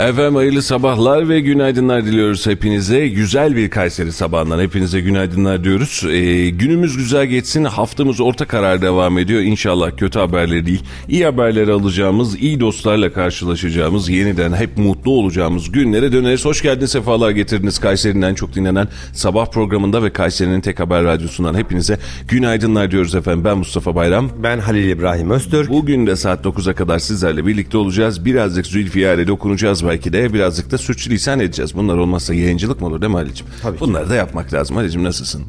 Efendim hayırlı sabahlar ve günaydınlar diliyoruz hepinize. Güzel bir Kayseri sabahından hepinize günaydınlar diyoruz. Ee, günümüz güzel geçsin. Haftamız orta karar devam ediyor. İnşallah kötü haberleri değil, iyi haberleri alacağımız, iyi dostlarla karşılaşacağımız, yeniden hep mutlu olacağımız günlere döneriz. Hoş geldiniz, sefalar getirdiniz Kayseri'nin en çok dinlenen sabah programında ve Kayseri'nin tek haber radyosundan hepinize günaydınlar diyoruz efendim. Ben Mustafa Bayram. Ben Halil İbrahim Öztürk. Bugün de saat 9'a kadar sizlerle birlikte olacağız. Birazcık Zülfiyar'e dokunacağız belki de. Birazcık da suçlulisan edeceğiz. Bunlar olmazsa yayıncılık mı olur değil mi Ali'cim? Tabii. Bunları da yapmak lazım. Ali'cim nasılsın?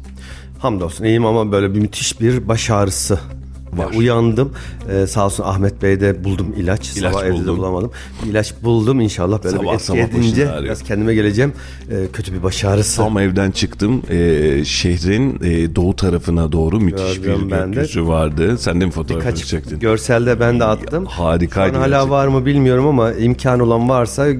Hamdolsun iyiyim ama böyle bir müthiş bir baş ağrısı Var. Uyandım. Ee, sağ olsun Ahmet Bey'de buldum ilaç. İlaç Sabah evde de buldum. bulamadım. Bir ilaç buldum inşallah böyle Sabah bir etki sabah edince biraz kendime geleceğim. Ee, kötü bir baş ağrısı. Tam evden çıktım. Ee, şehrin e, doğu tarafına doğru müthiş Gördüm bir gökyüzü vardı. Sen de mi fotoğrafını Birkaç çektin? görselde ben de attım. Harikaydı Şu hala gerçekten. var mı bilmiyorum ama imkan olan varsa e,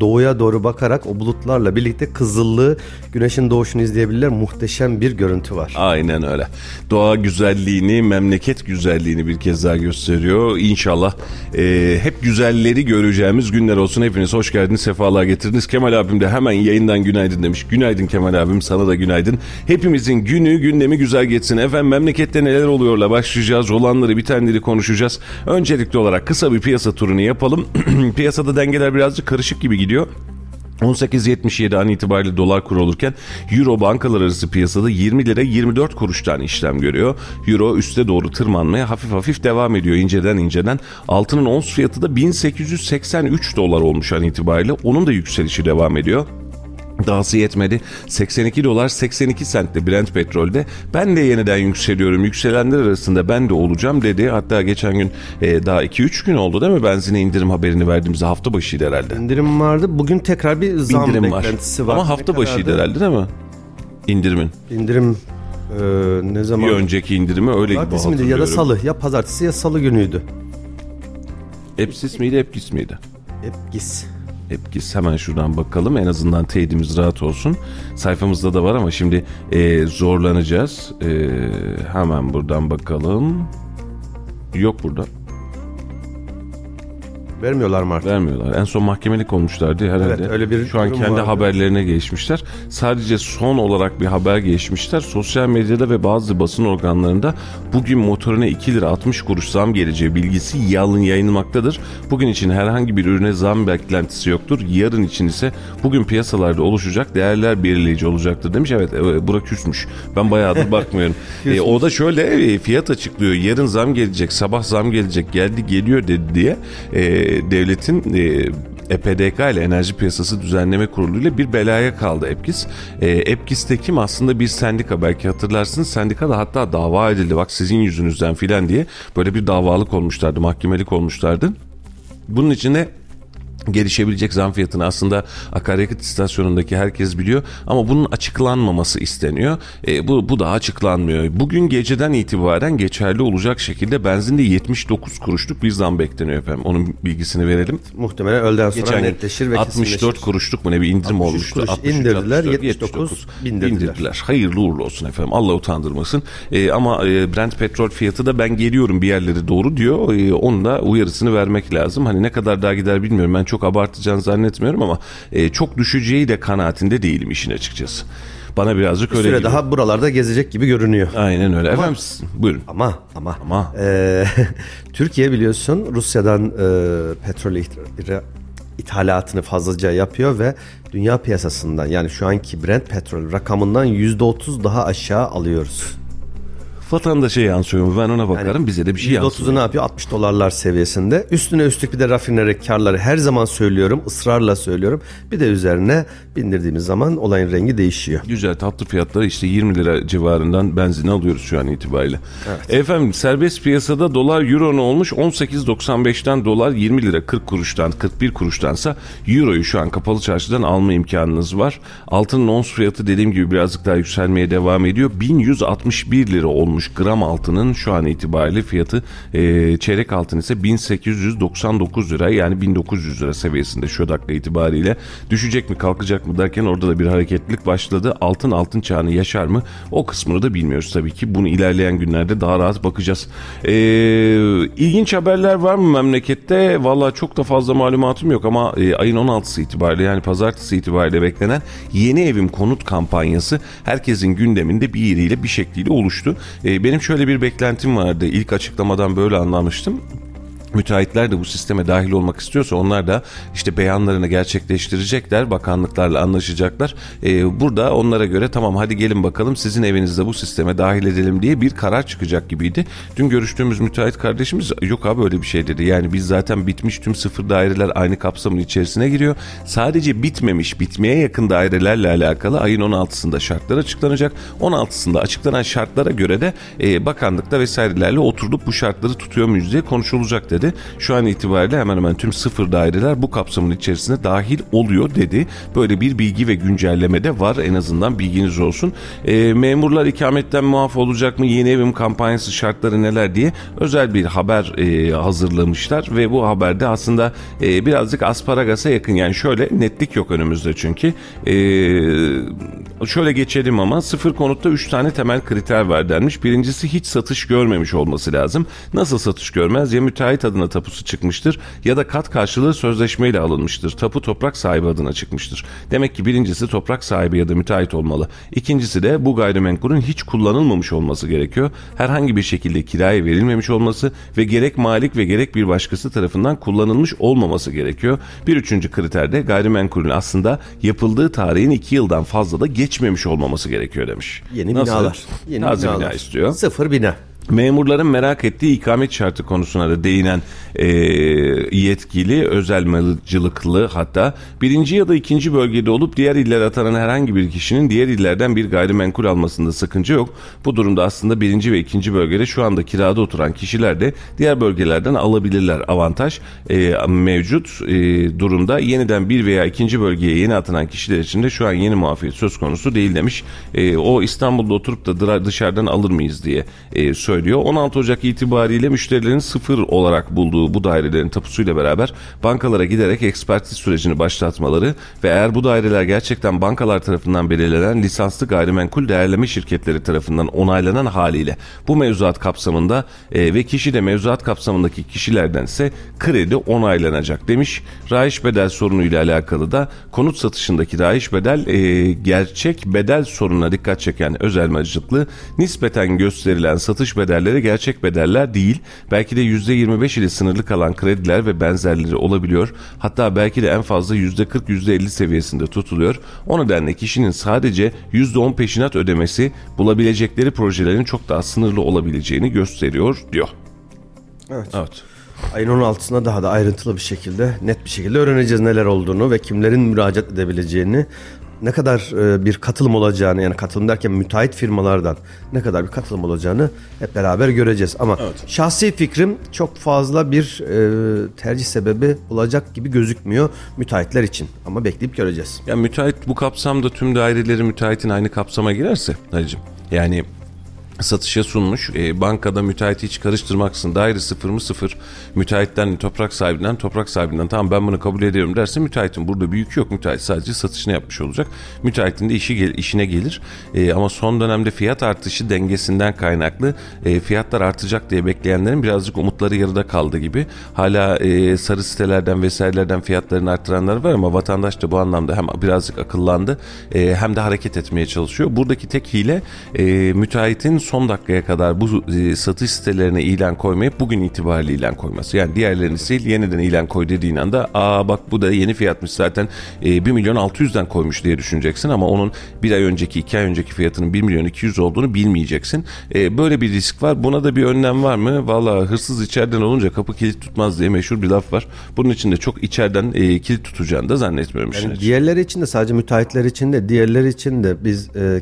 doğuya doğru bakarak o bulutlarla birlikte kızıllığı güneşin doğuşunu izleyebilirler. Muhteşem bir görüntü var. Aynen öyle. Doğa güzelliğini, memleket güzelliğini bir kez daha gösteriyor. İnşallah e, hep güzelleri göreceğimiz günler olsun. Hepiniz hoş geldiniz, sefalar getirdiniz. Kemal abim de hemen yayından günaydın demiş. Günaydın Kemal abim, sana da günaydın. Hepimizin günü, gündemi güzel geçsin. Efendim memlekette neler oluyorla başlayacağız. Olanları, bitenleri konuşacağız. Öncelikli olarak kısa bir piyasa turunu yapalım. Piyasada dengeler birazcık karışık gibi gidiyor. 18.77 an itibariyle dolar kuru olurken Euro bankalar arası piyasada 20 lira 24 kuruştan işlem görüyor. Euro üste doğru tırmanmaya hafif hafif devam ediyor inceden inceden. Altının ons fiyatı da 1883 dolar olmuş an itibariyle. Onun da yükselişi devam ediyor. Dahası yetmedi. 82 dolar 82 sentte Brent petrolde. Ben de yeniden yükseliyorum. Yükselenler arasında ben de olacağım dedi. Hatta geçen gün e, daha 2-3 gün oldu değil mi? Benzine indirim haberini verdiğimizde hafta başıydı herhalde. İndirim vardı. Bugün tekrar bir zam İndirim var. beklentisi var. Ama hafta Ne başıydı kadardı? herhalde değil mi? İndirimin. İndirim e, ne zaman? Bir önceki indirimi öyle gibi hatırlıyorum. ya da salı. Ya pazartesi ya salı günüydü. Epsis miydi, Epkis miydi? Hep Epkis hemen şuradan bakalım. En azından teyidimiz rahat olsun. Sayfamızda da var ama şimdi e, zorlanacağız. E, hemen buradan bakalım. Yok burada. Vermiyorlar mı artık? Vermiyorlar. En son mahkemelik olmuşlardı herhalde. Evet, öyle bir Şu an kendi vardı. haberlerine geçmişler. Sadece son olarak bir haber geçmişler. Sosyal medyada ve bazı basın organlarında bugün motorine 2 lira 60 kuruş zam geleceği bilgisi yalın yayınlanmaktadır. Bugün için herhangi bir ürüne zam beklentisi yoktur. Yarın için ise bugün piyasalarda oluşacak değerler belirleyici olacaktır demiş. Evet e, Burak küsmüş. Ben bayağıdır bakmıyorum. E, o da şöyle e, fiyat açıklıyor. Yarın zam gelecek, sabah zam gelecek, geldi geliyor dedi diye e, devletin e, EPDK ile Enerji Piyasası Düzenleme Kurulu ile bir belaya kaldı Epkis. E, Epkis de kim? Aslında bir sendika belki hatırlarsınız. Sendika da hatta dava edildi. Bak sizin yüzünüzden filan diye böyle bir davalık olmuşlardı, mahkemelik olmuşlardı. Bunun içinde gelişebilecek zam fiyatını aslında akaryakıt istasyonundaki herkes biliyor ama bunun açıklanmaması isteniyor. E, bu, bu da açıklanmıyor. Bugün geceden itibaren geçerli olacak şekilde benzinde 79 kuruşluk bir zam bekleniyor efendim. Onun bilgisini verelim. Muhtemelen öğleden sonra Geçen netleşir ve 64 kesinleşir. kuruşluk mu ne bir indirim 63 olmuştu. kuruş 63, indirdiler, 64, 79 bindirdiler. Hayırlı uğurlu olsun efendim. Allah utandırmasın. E, ama e, Brent petrol fiyatı da ben geliyorum bir yerlere doğru diyor. E, onun da uyarısını vermek lazım. Hani ne kadar daha gider bilmiyorum. Ben çok abartacağını zannetmiyorum ama e, çok düşeceği de kanaatinde değilim işin açıkçası. Bana birazcık Bir öyle süre geliyor. daha buralarda gezecek gibi görünüyor. Aynen öyle. Efendim siz- buyurun. Ama ama Ama. Ee, Türkiye biliyorsun Rusya'dan e, petrol ith- ithalatını fazlaca yapıyor ve dünya piyasasından yani şu anki Brent petrol rakamından %30 daha aşağı alıyoruz. Vatandaşa yansıyor mu ben ona bakarım bize de bir şey yansıyor. %30'u ne yapıyor? 60 dolarlar seviyesinde. Üstüne üstlük bir de rafineri karları her zaman söylüyorum. ısrarla söylüyorum. Bir de üzerine bindirdiğimiz zaman olayın rengi değişiyor. Güzel tatlı fiyatları işte 20 lira civarından benzin alıyoruz şu an itibariyle. Efendim serbest piyasada dolar euro ne olmuş? 18.95'ten dolar 20 lira 40 kuruştan 41 kuruştansa euroyu şu an kapalı çarşıdan alma imkanınız var. Altının ons fiyatı dediğim gibi birazcık daha yükselmeye devam ediyor. 1161 lira olmuş gram altının şu an itibariyle fiyatı e, çeyrek altın ise 1899 lira yani 1900 lira seviyesinde şu dakika itibariyle düşecek mi kalkacak mı derken orada da bir hareketlilik başladı. Altın altın çağını yaşar mı? O kısmını da bilmiyoruz tabii ki. Bunu ilerleyen günlerde daha rahat bakacağız. Ee, ilginç haberler var mı memlekette? Valla çok da fazla malumatım yok ama e, ayın 16'sı itibariyle yani pazartesi itibariyle beklenen yeni evim konut kampanyası herkesin gündeminde bir yeriyle bir şekliyle oluştu. E, benim şöyle bir beklentim vardı. İlk açıklamadan böyle anlamıştım müteahhitler de bu sisteme dahil olmak istiyorsa onlar da işte beyanlarını gerçekleştirecekler. Bakanlıklarla anlaşacaklar. Ee, burada onlara göre tamam hadi gelin bakalım sizin evinizde bu sisteme dahil edelim diye bir karar çıkacak gibiydi. Dün görüştüğümüz müteahhit kardeşimiz yok abi öyle bir şey dedi. Yani biz zaten bitmiş tüm sıfır daireler aynı kapsamın içerisine giriyor. Sadece bitmemiş bitmeye yakın dairelerle alakalı ayın 16'sında şartlar açıklanacak. 16'sında açıklanan şartlara göre de e, bakanlıkta vesairelerle oturup bu şartları tutuyor muyuz diye konuşulacak dedi. Şu an itibariyle hemen hemen tüm sıfır daireler bu kapsamın içerisine dahil oluyor dedi. Böyle bir bilgi ve güncelleme de var en azından bilginiz olsun. E, memurlar ikametten muaf olacak mı? Yeni evim kampanyası şartları neler diye özel bir haber e, hazırlamışlar ve bu haberde aslında e, birazcık asparagasa yakın yani şöyle netlik yok önümüzde çünkü. E, şöyle geçelim ama sıfır konutta 3 tane temel kriter var denmiş. Birincisi hiç satış görmemiş olması lazım. Nasıl satış görmez? Ya müteahhit adına tapusu çıkmıştır ya da kat karşılığı sözleşmeyle alınmıştır. Tapu toprak sahibi adına çıkmıştır. Demek ki birincisi toprak sahibi ya da müteahhit olmalı. İkincisi de bu gayrimenkulün hiç kullanılmamış olması gerekiyor. Herhangi bir şekilde kiraya verilmemiş olması ve gerek malik ve gerek bir başkası tarafından kullanılmış olmaması gerekiyor. Bir üçüncü kriter de gayrimenkulün aslında yapıldığı tarihin iki yıldan fazla da geçmemiş olmaması gerekiyor demiş. Yeni Nasıl? binalar. Yeni Taze bina istiyor. Sıfır bina. Memurların merak ettiği ikamet şartı konusuna da değinen e, yetkili, özel malıcılıklı hatta birinci ya da ikinci bölgede olup diğer illere atanan herhangi bir kişinin diğer illerden bir gayrimenkul almasında sakınca yok. Bu durumda aslında birinci ve ikinci bölgede şu anda kirada oturan kişiler de diğer bölgelerden alabilirler. Avantaj e, mevcut e, durumda yeniden bir veya ikinci bölgeye yeni atanan kişiler için de şu an yeni muafiyet söz konusu değil demiş. E, o İstanbul'da oturup da dışarıdan alır mıyız diye e, söylüyor. 16 Ocak itibariyle müşterilerin sıfır olarak bulduğu bu dairelerin tapusuyla beraber bankalara giderek ekspertiz sürecini başlatmaları ve eğer bu daireler gerçekten bankalar tarafından belirlenen lisanslı gayrimenkul değerleme şirketleri tarafından onaylanan haliyle bu mevzuat kapsamında e, ve kişi de mevzuat kapsamındaki kişilerden ise kredi onaylanacak demiş. Rayiç bedel sorunuyla alakalı da konut satışındaki rayiç bedel e, gerçek bedel sorununa dikkat çeken özel meclislikli nispeten gösterilen satış bedelleri gerçek bedeller değil. Belki de %25 ile sınırlı kalan krediler ve benzerleri olabiliyor. Hatta belki de en fazla %40 %50 seviyesinde tutuluyor. O nedenle kişinin sadece %10 peşinat ödemesi bulabilecekleri projelerin çok daha sınırlı olabileceğini gösteriyor diyor. Evet. Evet. Ayın 16'sında daha da ayrıntılı bir şekilde, net bir şekilde öğreneceğiz neler olduğunu ve kimlerin müracaat edebileceğini, ne kadar e, bir katılım olacağını yani katılım derken müteahhit firmalardan ne kadar bir katılım olacağını hep beraber göreceğiz. Ama şahsi fikrim çok fazla bir e, tercih sebebi olacak gibi gözükmüyor müteahhitler için. Ama bekleyip göreceğiz. Ya müteahhit bu kapsamda tüm daireleri müteahhitin aynı kapsama girerse Halicim yani satışa sunmuş. E, bankada müteahhiti hiç karıştırmaksın. Daire sıfır mı sıfır. Müteahhitten toprak sahibinden toprak sahibinden tamam ben bunu kabul ediyorum derse müteahhitin burada bir yükü yok. Müteahhit sadece satışını yapmış olacak. Müteahhitin de işi gel- işine gelir. E, ama son dönemde fiyat artışı dengesinden kaynaklı e, fiyatlar artacak diye bekleyenlerin birazcık umutları yarıda kaldı gibi. Hala e, sarı sitelerden vesairelerden fiyatlarını arttıranlar var ama vatandaş da bu anlamda hem birazcık akıllandı e, hem de hareket etmeye çalışıyor. Buradaki tek hile e, müteahhitin son dakikaya kadar bu e, satış sitelerine ilan koymayıp bugün itibariyle ilan koyması. Yani diğerlerini sil yeniden ilan koy dediğin anda aa bak bu da yeni fiyatmış zaten e, 1 milyon 600'den koymuş diye düşüneceksin ama onun bir ay önceki iki ay önceki fiyatının 1 milyon 200 olduğunu bilmeyeceksin. E, böyle bir risk var. Buna da bir önlem var mı? Valla hırsız içeriden olunca kapı kilit tutmaz diye meşhur bir laf var. Bunun için de çok içeriden e, kilit tutacağını da zannetmiyorum. Yani diğerleri için de sadece müteahhitler için de diğerleri için de biz e,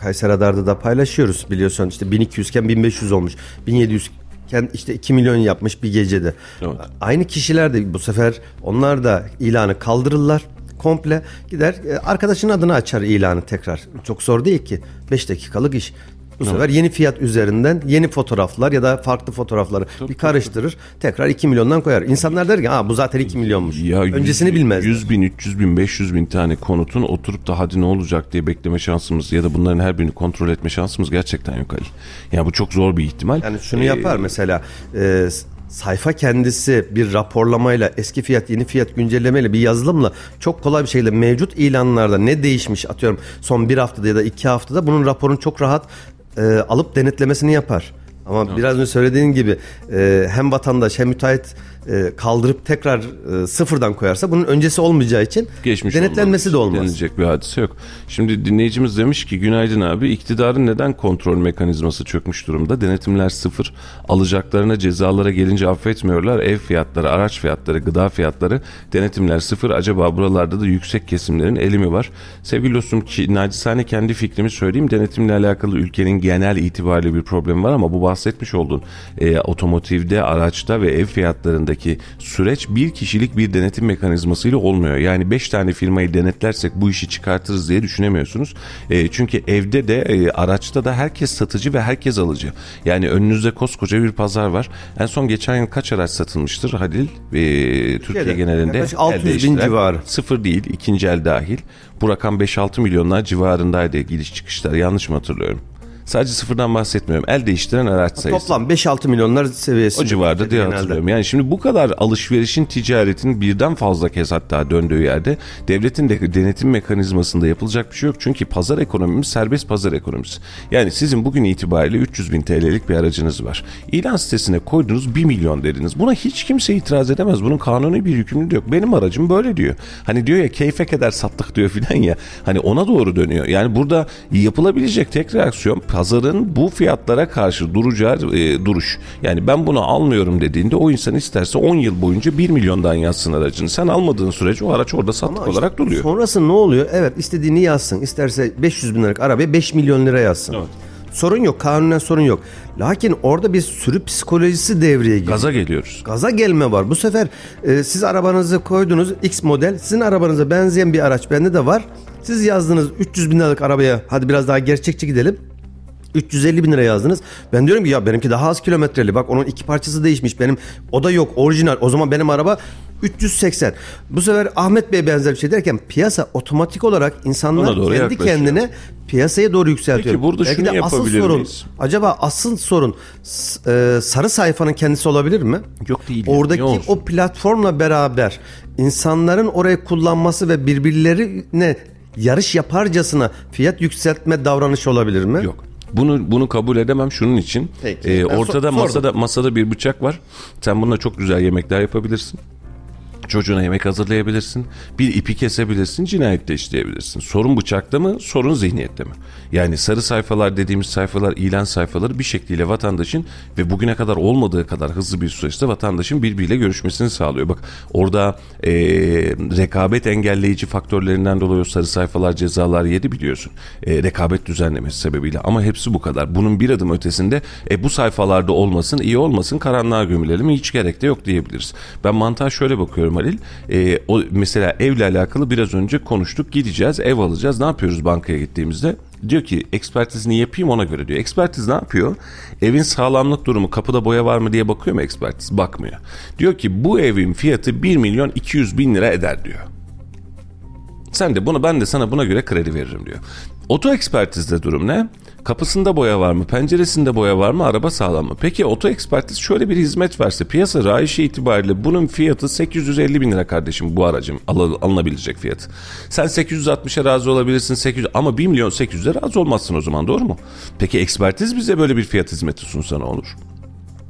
Kayseri Radar'da da paylaşıyoruz biliyorsun işte 1200 iken 1500 olmuş 1700 iken işte 2 milyon yapmış bir gecede. Evet. Aynı kişiler de bu sefer onlar da ilanı kaldırırlar komple gider e, arkadaşının adını açar ilanı tekrar. Çok zor değil ki 5 dakikalık iş. Bu sefer yeni fiyat üzerinden yeni fotoğraflar ya da farklı fotoğrafları bir karıştırır. Tekrar 2 milyondan koyar. İnsanlar der ki ha bu zaten 2 milyonmuş. Ya Öncesini 100, bilmez. 100 bin, 300 bin, 500 bin tane konutun oturup da hadi ne olacak diye bekleme şansımız ya da bunların her birini kontrol etme şansımız gerçekten yok Ali. Yani bu çok zor bir ihtimal. Yani şunu Ee, yapar mesela e, sayfa kendisi bir raporlamayla eski fiyat yeni fiyat güncellemeyle bir yazılımla çok kolay bir şekilde mevcut ilanlarda ne değişmiş atıyorum son bir haftada ya da iki haftada bunun raporunu çok rahat e, alıp denetlemesini yapar. Ama biraz önce söylediğin gibi e, hem vatandaş hem müteahhit e, kaldırıp tekrar e, sıfırdan koyarsa bunun öncesi olmayacağı için geçmiş denetlenmesi de olmamış, olmaz. Denilecek bir hadise yok. Şimdi dinleyicimiz demiş ki günaydın abi iktidarın neden kontrol mekanizması çökmüş durumda? Denetimler sıfır. Alacaklarına cezalara gelince affetmiyorlar. Ev fiyatları, araç fiyatları, gıda fiyatları denetimler sıfır. Acaba buralarda da yüksek kesimlerin eli mi var? Sevgili dostum ki, nacizane kendi fikrimi söyleyeyim. Denetimle alakalı ülkenin genel itibariyle bir problemi var ama bu bahsetmiş olduğun e, otomotivde, araçta ve ev fiyatlarındaki süreç bir kişilik bir denetim mekanizmasıyla olmuyor. Yani 5 tane firmayı denetlersek bu işi çıkartırız diye düşünemiyorsunuz. E, çünkü evde de e, araçta da herkes satıcı ve herkes alıcı. Yani önünüzde koskoca bir pazar var. En son geçen yıl kaç araç satılmıştır Halil? E, Türkiye Türkiye'de genelinde yaklaşık el 600 bin civarı. Sıfır değil, ikinci el dahil. Bu rakam 5-6 milyonlar civarındaydı gidiş çıkışlar. Yanlış mı hatırlıyorum? Sadece sıfırdan bahsetmiyorum. El değiştiren araç sayısı. Toplam 5-6 milyonlar seviyesinde. O civarda diye hatırlıyorum. Yani şimdi bu kadar alışverişin, ticaretin birden fazla kez hatta döndüğü yerde devletin de denetim mekanizmasında yapılacak bir şey yok. Çünkü pazar ekonomimiz serbest pazar ekonomisi. Yani sizin bugün itibariyle 300 bin TL'lik bir aracınız var. İlan sitesine koydunuz 1 milyon dediniz. Buna hiç kimse itiraz edemez. Bunun kanuni bir yükümlülüğü yok. Benim aracım böyle diyor. Hani diyor ya keyfe keder sattık diyor filan ya. Hani ona doğru dönüyor. Yani burada yapılabilecek tek reaksiyon pazarın bu fiyatlara karşı duracağı e, duruş. Yani ben bunu almıyorum dediğinde o insan isterse 10 yıl boyunca 1 milyondan yazsın aracını. Sen almadığın sürece o araç orada sattık Ama işte olarak duruyor. Sonrası ne oluyor? Evet istediğini yazsın. İsterse 500 bin liralık arabaya 5 milyon lira yazsın. Evet. Sorun yok. Kanunen sorun yok. Lakin orada bir sürü psikolojisi devreye giriyor. Gaza geliyoruz. Gaza gelme var. Bu sefer e, siz arabanızı koydunuz X model. Sizin arabanıza benzeyen bir araç bende de var. Siz yazdınız 300 bin liralık arabaya hadi biraz daha gerçekçi gidelim. 350 bin lira yazdınız. Ben diyorum ki ya benimki daha az kilometreli. Bak onun iki parçası değişmiş. Benim o da yok orijinal. O zaman benim araba 380. Bu sefer Ahmet Bey benzer bir şey derken piyasa otomatik olarak insanlar kendi yaklaşıyor. kendine piyasaya doğru yükseltiyor. Peki burada şunu de asıl yapabilir sorun, miyiz? Acaba asıl sorun e, sarı sayfanın kendisi olabilir mi? Yok değil Oradaki olsun? o platformla beraber insanların orayı kullanması ve birbirlerine yarış yaparcasına fiyat yükseltme davranışı olabilir mi? Yok. Bunu bunu kabul edemem şunun için. Peki. Ee, ortada so- masada masada bir bıçak var. Sen bununla çok güzel yemekler yapabilirsin. Çocuğuna yemek hazırlayabilirsin. Bir ipi kesebilirsin, cinayet de işleyebilirsin. Sorun bıçakta mı, sorun zihniyette mi? Yani sarı sayfalar dediğimiz sayfalar, ilan sayfaları bir şekliyle vatandaşın ve bugüne kadar olmadığı kadar hızlı bir süreçte vatandaşın birbiriyle görüşmesini sağlıyor. Bak orada e, rekabet engelleyici faktörlerinden dolayı sarı sayfalar cezalar yedi biliyorsun. E, rekabet düzenlemesi sebebiyle ama hepsi bu kadar. Bunun bir adım ötesinde e, bu sayfalarda olmasın, iyi olmasın, karanlığa gömülelim hiç gerek de yok diyebiliriz. Ben mantığa şöyle bakıyorum Halil. E, o mesela evle alakalı biraz önce konuştuk. Gideceğiz, ev alacağız. Ne yapıyoruz bankaya gittiğimizde? Diyor ki ekspertizini yapayım ona göre diyor. Ekspertiz ne yapıyor? Evin sağlamlık durumu kapıda boya var mı diye bakıyor mu ekspertiz? Bakmıyor. Diyor ki bu evin fiyatı 1 milyon 200 bin lira eder diyor. Sen de bunu ben de sana buna göre kredi veririm diyor. Oto ekspertizde durum ne? Kapısında boya var mı? Penceresinde boya var mı? Araba sağlam mı? Peki oto ekspertiz şöyle bir hizmet verse piyasa rayişi itibariyle bunun fiyatı 850 bin lira kardeşim bu aracın al- alınabilecek fiyatı. Sen 860'a razı olabilirsin 800 ama 1 milyon 800'e razı olmazsın o zaman doğru mu? Peki ekspertiz bize böyle bir fiyat hizmeti sunsa ne olur?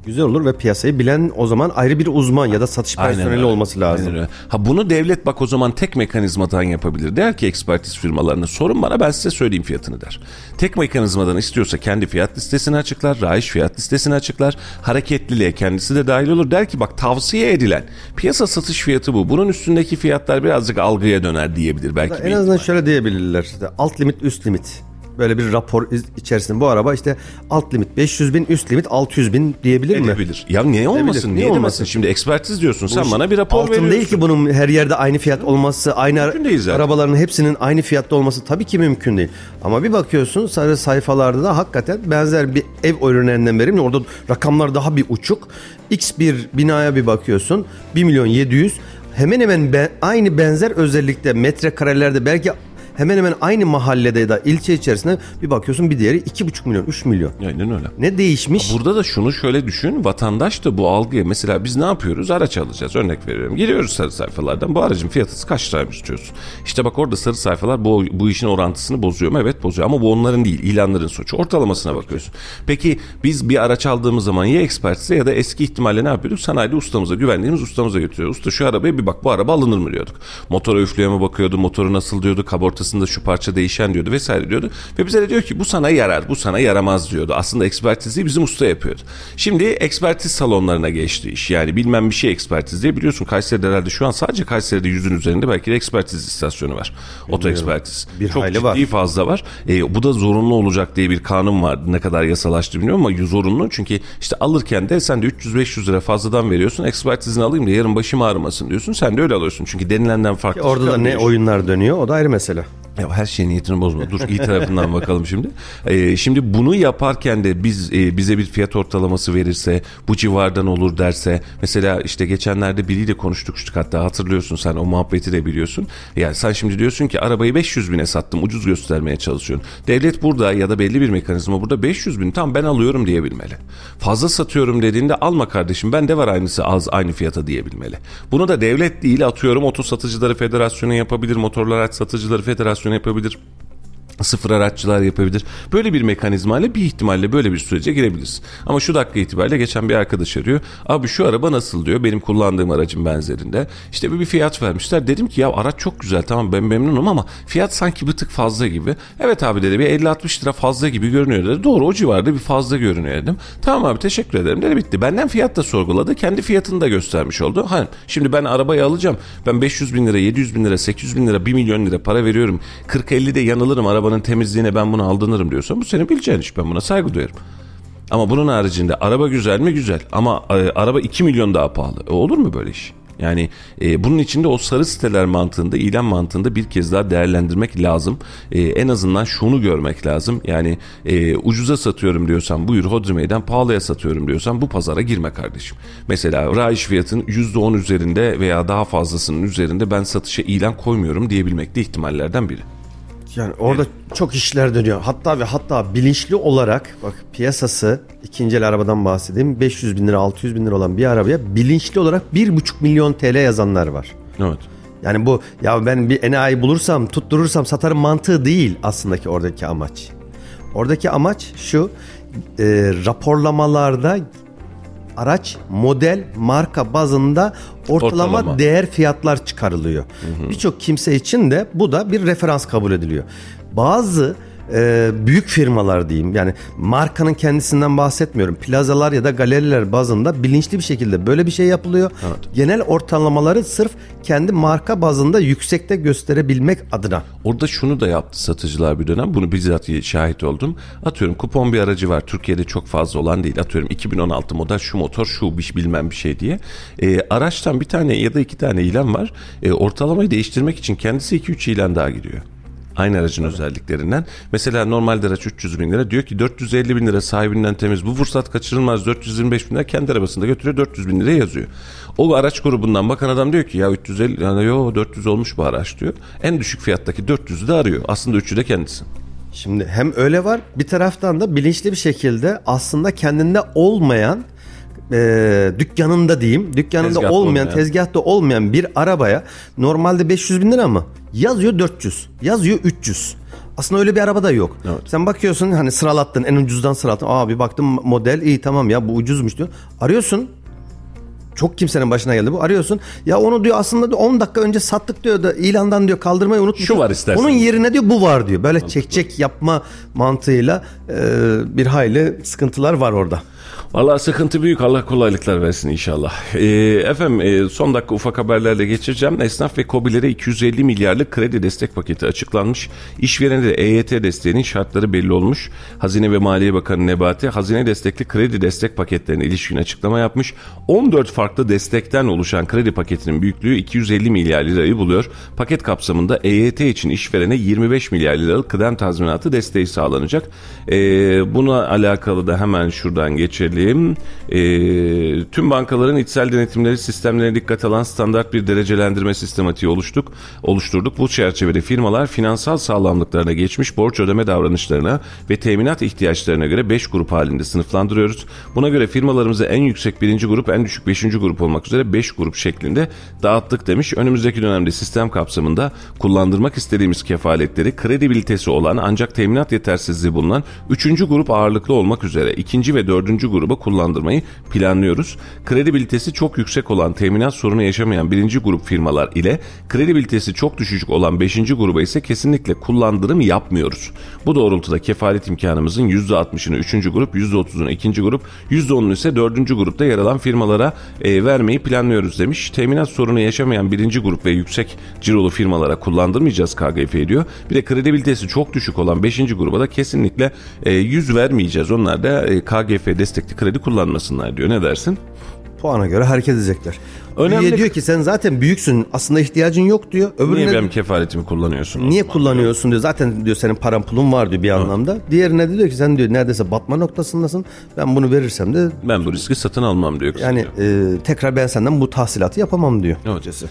Güzel olur ve piyasayı bilen o zaman ayrı bir uzman ya da satış personeli öyle. olması lazım. Aynen öyle. Ha bunu devlet bak o zaman tek mekanizmadan yapabilir. Der ki ekspertiz firmalarına sorun bana ben size söyleyeyim fiyatını der. Tek mekanizmadan istiyorsa kendi fiyat listesini açıklar, raiş fiyat listesini açıklar. Hareketliliğe kendisi de dahil olur. Der ki bak tavsiye edilen piyasa satış fiyatı bu. Bunun üstündeki fiyatlar birazcık algıya döner diyebilir belki. En azından ihtimal. şöyle diyebilirler. Alt limit üst limit. Böyle bir rapor içerisinde bu araba işte alt limit 500 bin üst limit 600 bin diyebilir mi? Edebilir. Ya niye olmasın? niye Niye olmasın? Şimdi ekspertiz diyorsun. Sen bana bir rapor Altın veriyorsun. değil ki bunun her yerde aynı fiyat olması, aynı arabaların hepsinin aynı fiyatta olması tabii ki mümkün değil. Ama bir bakıyorsun sarı sayfalarda da hakikaten benzer bir ev ürünlerinden vereyim de orada rakamlar daha bir uçuk. X bir binaya bir bakıyorsun 1 milyon 700 hemen hemen be- aynı benzer özellikte metrekarelerde belki hemen hemen aynı mahallede ya da ilçe içerisinde bir bakıyorsun bir diğeri 2,5 milyon 3 milyon. Aynen öyle. Ne değişmiş? Burada da şunu şöyle düşün. Vatandaş da bu algıya mesela biz ne yapıyoruz? Araç alacağız. Örnek veriyorum. Giriyoruz sarı sayfalardan. Bu aracın fiyatı kaç liraymış diyorsun. İşte bak orada sarı sayfalar bu, bu işin orantısını bozuyor mu? Evet bozuyor ama bu onların değil. ilanların suçu. Ortalamasına bakıyorsun. Peki biz bir araç aldığımız zaman ya ekspertize ya da eski ihtimalle ne yapıyorduk? Sanayide ustamıza güvendiğimiz ustamıza götürüyoruz. Usta şu arabaya bir bak bu araba alınır mı diyorduk. Motora üflüğe mi bakıyordu? Motoru nasıl diyordu? Kabortasında şu parça değişen diyordu vesaire diyordu. Ve bize de diyor ki bu sana yarar, bu sana yaramaz diyordu. Aslında ekspertizi bizim usta yapıyordu. Şimdi ekspertiz salonlarına geçti iş. Yani bilmem bir şey ekspertiz diye biliyorsun Kayseri'de herhalde şu an sadece Kayseri'de yüzün üzerinde belki de ekspertiz istasyonu var. Oto ekspertiz. Bir Çok hayli ciddi var. fazla var. E, bu da zorunlu olacak diye bir kanun var. Ne kadar yasalaştı bilmiyorum ama zorunlu. Çünkü işte alırken de sen de 300-500 lira fazladan veriyorsun. Ekspertizini alayım da yarın başım ağrımasın diyorsun. Sen de öyle alıyorsun. Çünkü denilenden farklı. Orada da ne oyunlar dönüyor o da ayrı mesele. Ya her şeyin niyetini bozma. Dur iyi tarafından bakalım şimdi. Ee, şimdi bunu yaparken de biz e, bize bir fiyat ortalaması verirse, bu civardan olur derse, mesela işte geçenlerde biriyle konuştuk hatta hatırlıyorsun sen o muhabbeti de biliyorsun. Yani sen şimdi diyorsun ki arabayı 500 bine sattım, ucuz göstermeye çalışıyorsun. Devlet burada ya da belli bir mekanizma burada 500 bin tam ben alıyorum diyebilmeli. Fazla satıyorum dediğinde alma kardeşim bende var aynısı az aynı fiyata diyebilmeli. Bunu da devlet değil atıyorum oto satıcıları federasyonu yapabilir, motorlu araç satıcıları federasyonu yapabilir. Sıfır araççılar yapabilir. Böyle bir mekanizmayla bir ihtimalle böyle bir sürece girebiliriz. Ama şu dakika itibariyle geçen bir arkadaş arıyor. Abi şu araba nasıl diyor benim kullandığım aracın benzerinde. İşte bir, bir fiyat vermişler. Dedim ki ya araç çok güzel tamam ben memnunum ama fiyat sanki bir tık fazla gibi. Evet abi dedi bir 50-60 lira fazla gibi görünüyor dedi. Doğru o civarda bir fazla görünüyor dedim. Tamam abi teşekkür ederim dedi bitti. Benden fiyat da sorguladı. Kendi fiyatını da göstermiş oldu. Ha, şimdi ben arabayı alacağım. Ben 500 bin lira, 700 bin lira, 800 bin lira, 1 milyon lira para veriyorum. 40-50'de yanılırım arabanın temizliğine ben bunu aldanırım diyorsan bu senin bileceğin iş. Ben buna saygı duyarım. Ama bunun haricinde araba güzel mi güzel ama e, araba 2 milyon daha pahalı. E, olur mu böyle iş? Yani e, bunun içinde o sarı siteler mantığında, ilan mantığında bir kez daha değerlendirmek lazım. E, en azından şunu görmek lazım. Yani e, ucuza satıyorum diyorsan buyur Hodri Meydan, pahalıya satıyorum diyorsan bu pazara girme kardeşim. Mesela rayiş fiyatın %10 üzerinde veya daha fazlasının üzerinde ben satışa ilan koymuyorum diyebilmek de ihtimallerden biri. Yani orada çok işler dönüyor. Hatta ve hatta bilinçli olarak bak piyasası ikinci el arabadan bahsedeyim. 500 bin lira 600 bin lira olan bir arabaya bilinçli olarak 1,5 milyon TL yazanlar var. Evet. Yani bu ya ben bir enayi bulursam tutturursam satarım mantığı değil aslında ki oradaki amaç. Oradaki amaç şu e, raporlamalarda araç, model, marka bazında ortalama, Ortalama. değer fiyatlar çıkarılıyor. Birçok kimse için de bu da bir referans kabul ediliyor. Bazı e, büyük firmalar diyeyim yani markanın kendisinden bahsetmiyorum. Plazalar ya da galeriler bazında bilinçli bir şekilde böyle bir şey yapılıyor. Genel ortalamaları sırf kendi marka bazında yüksekte gösterebilmek adına. Orada şunu da yaptı satıcılar bir dönem. Bunu bizzat şahit oldum. Atıyorum kupon bir aracı var. Türkiye'de çok fazla olan değil. Atıyorum 2016 model şu motor şu bir bilmem bir şey diye. E, araçtan bir tane ya da iki tane ilan var. E, ortalamayı değiştirmek için kendisi 2-3 ilan daha giriyor. Aynı aracın özelliklerinden. Mesela normalde araç 300 bin lira. Diyor ki 450 bin lira sahibinden temiz. Bu fırsat kaçırılmaz. 425 bin lira kendi arabasında götürüyor. 400 bin liraya yazıyor. O araç grubundan bakan adam diyor ki ya 350 yani yo 400 olmuş bu araç diyor. En düşük fiyattaki 400'ü de arıyor. Aslında üçü de kendisi. Şimdi hem öyle var bir taraftan da bilinçli bir şekilde aslında kendinde olmayan e, dükkanında diyeyim dükkanında Tezgahta olmayan, olmayan. tezgahta olmayan bir arabaya normalde 500 bin lira mı yazıyor 400 yazıyor 300 aslında öyle bir araba da yok. Evet. Sen bakıyorsun hani sıralattın en ucuzdan sıralattın. Aa bir baktım model iyi tamam ya bu ucuzmuş diyor. Arıyorsun çok kimsenin başına geldi bu. Arıyorsun. Ya onu diyor aslında diyor 10 dakika önce sattık diyor da ilandan diyor kaldırmayı unutmuş. Şu var istersen. Onun yerine diyor bu var diyor. Böyle çekçek yapma mantığıyla e, bir hayli sıkıntılar var orada. Vallahi sıkıntı büyük. Allah kolaylıklar versin inşallah. Ee, efendim e, son dakika ufak haberlerle geçireceğim. Esnaf ve KOBİ'lere 250 milyarlık kredi destek paketi açıklanmış. İşverene de EYT desteğinin şartları belli olmuş. Hazine ve Maliye Bakanı Nebati hazine destekli kredi destek paketlerine ilişkin açıklama yapmış. 14 farklı destekten oluşan kredi paketinin büyüklüğü 250 milyar lirayı buluyor. Paket kapsamında EYT için işverene 25 milyar liralık kıdem tazminatı desteği sağlanacak. Ee, buna alakalı da hemen şuradan geçelim. Ee, tüm bankaların içsel denetimleri sistemlerine dikkat alan standart bir derecelendirme sistematiği oluştuk, oluşturduk. Bu çerçevede firmalar finansal sağlamlıklarına geçmiş borç ödeme davranışlarına ve teminat ihtiyaçlarına göre 5 grup halinde sınıflandırıyoruz. Buna göre firmalarımızı en yüksek birinci grup, en düşük beşinci grup olmak üzere 5 grup şeklinde dağıttık demiş. Önümüzdeki dönemde sistem kapsamında kullandırmak istediğimiz kefaletleri kredibilitesi olan ancak teminat yetersizliği bulunan 3. grup ağırlıklı olmak üzere 2. ve 4. gruba kullandırmayı planlıyoruz. Kredibilitesi çok yüksek olan teminat sorunu yaşamayan birinci grup firmalar ile kredibilitesi çok düşük olan 5. gruba ise kesinlikle kullandırım yapmıyoruz. Bu doğrultuda kefalet imkanımızın %60'ını 3. grup, %30'unu 2. grup, %10'unu ise 4. grupta yer alan firmalara e, vermeyi planlıyoruz demiş. Teminat sorunu yaşamayan birinci grup ve yüksek cirolu firmalara kullandırmayacağız KGF diyor. Bir de kredibilitesi çok düşük olan 5. gruba da kesinlikle e, yüz vermeyeceğiz. Onlar da e, KGF destekli kredi kullanmasınlar diyor. Ne dersin? Puana göre hareket edecekler. Önemli- Önemli diyor ki sen zaten büyüksün aslında ihtiyacın yok diyor. Öbürüne Niye benim kefaletimi kullanıyorsun? Niye kullanıyorsun diyor. Zaten diyor senin paran pulun var diyor bir anlamda. Diğerine de diyor ki sen diyor neredeyse batma noktasındasın. Ben bunu verirsem de Ben bu riski satın almam diyor. kız yani diyor. e, tekrar ben senden bu tahsilatı yapamam diyor. Evet.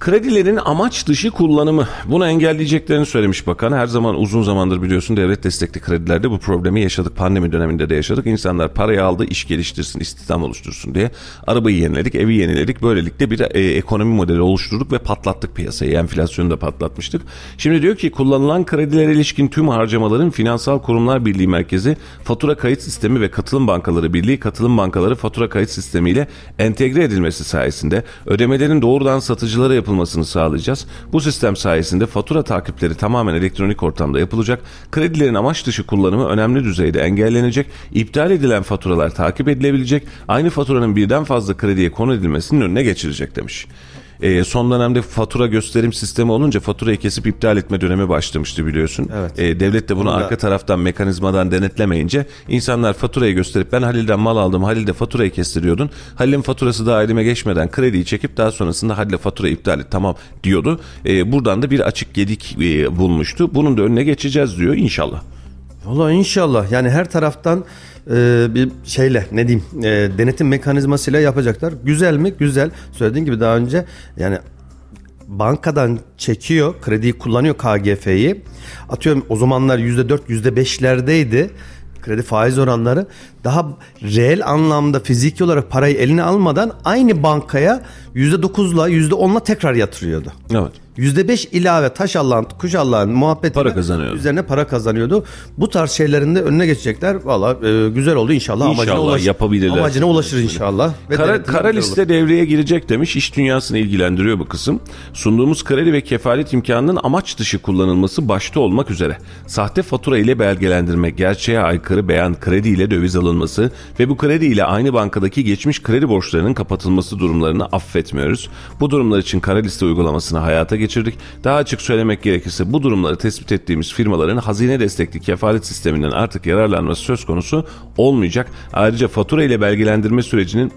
Kredilerin amaç dışı kullanımı. Bunu engelleyeceklerini söylemiş bakan. Her zaman uzun zamandır biliyorsun devlet destekli kredilerde bu problemi yaşadık. Pandemi döneminde de yaşadık. İnsanlar parayı aldı, iş geliştirsin, istihdam oluştursun diye. Arabayı yeniledik, evi yeniledik. Böylelikle bir e, ekonomi modeli oluşturduk ve patlattık piyasayı. Enflasyonu da patlatmıştık. Şimdi diyor ki kullanılan kredilere ilişkin tüm harcamaların Finansal Kurumlar Birliği Merkezi Fatura Kayıt Sistemi ve Katılım Bankaları Birliği Katılım Bankaları Fatura Kayıt Sistemi ile entegre edilmesi sayesinde ödemelerin doğrudan satıcılara yapılmasını sağlayacağız. Bu sistem sayesinde fatura takipleri tamamen elektronik ortamda yapılacak. Kredilerin amaç dışı kullanımı önemli düzeyde engellenecek. İptal edilen faturalar takip edilebilecek. Aynı faturanın birden fazla krediye konu edilmesinin önüne geçilecek demiş. E, son dönemde fatura gösterim sistemi olunca faturayı kesip iptal etme dönemi başlamıştı biliyorsun. Evet. E, devlet de bunu Onu da- arka taraftan mekanizmadan denetlemeyince insanlar faturayı gösterip ben Halil'den mal aldım Halil de faturayı kestiriyordun. Halil'in faturası daha elime geçmeden krediyi çekip daha sonrasında Halil'e faturayı iptal et tamam diyordu. E, buradan da bir açık gedik e, bulmuştu. Bunun da önüne geçeceğiz diyor inşallah. Valla inşallah yani her taraftan e, bir şeyle ne diyeyim e, denetim mekanizmasıyla yapacaklar. Güzel mi? Güzel. Söylediğin gibi daha önce yani bankadan çekiyor, krediyi kullanıyor KGF'yi. Atıyorum o zamanlar %4, %5'lerdeydi kredi faiz oranları. Daha reel anlamda fiziki olarak parayı eline almadan aynı bankaya %9'la %10'la tekrar yatırıyordu. Evet. %5 ilave taş Allah'ın, kuş Allah'ın muhabbeti Para kazanıyordu. üzerine para kazanıyordu. Bu tarz şeylerin de önüne geçecekler. Valla e, güzel oldu inşallah. amacına İnşallah ulaş- yapabilirler. Amacına ulaşır inşallah. Ve Kara, kara güzel olur. liste devreye girecek demiş. İş dünyasını ilgilendiriyor bu kısım. Sunduğumuz kredi ve kefalet imkanının amaç dışı kullanılması başta olmak üzere. Sahte fatura ile belgelendirme, gerçeğe aykırı beyan kredi ile döviz alınması ve bu kredi ile aynı bankadaki geçmiş kredi borçlarının kapatılması durumlarını affetmiyoruz. Bu durumlar için kara liste uygulamasını hayata geçirdik. Daha açık söylemek gerekirse bu durumları tespit ettiğimiz firmaların hazine destekli kefalet sisteminden artık yararlanması söz konusu olmayacak. Ayrıca fatura ile belgelendirme sürecinin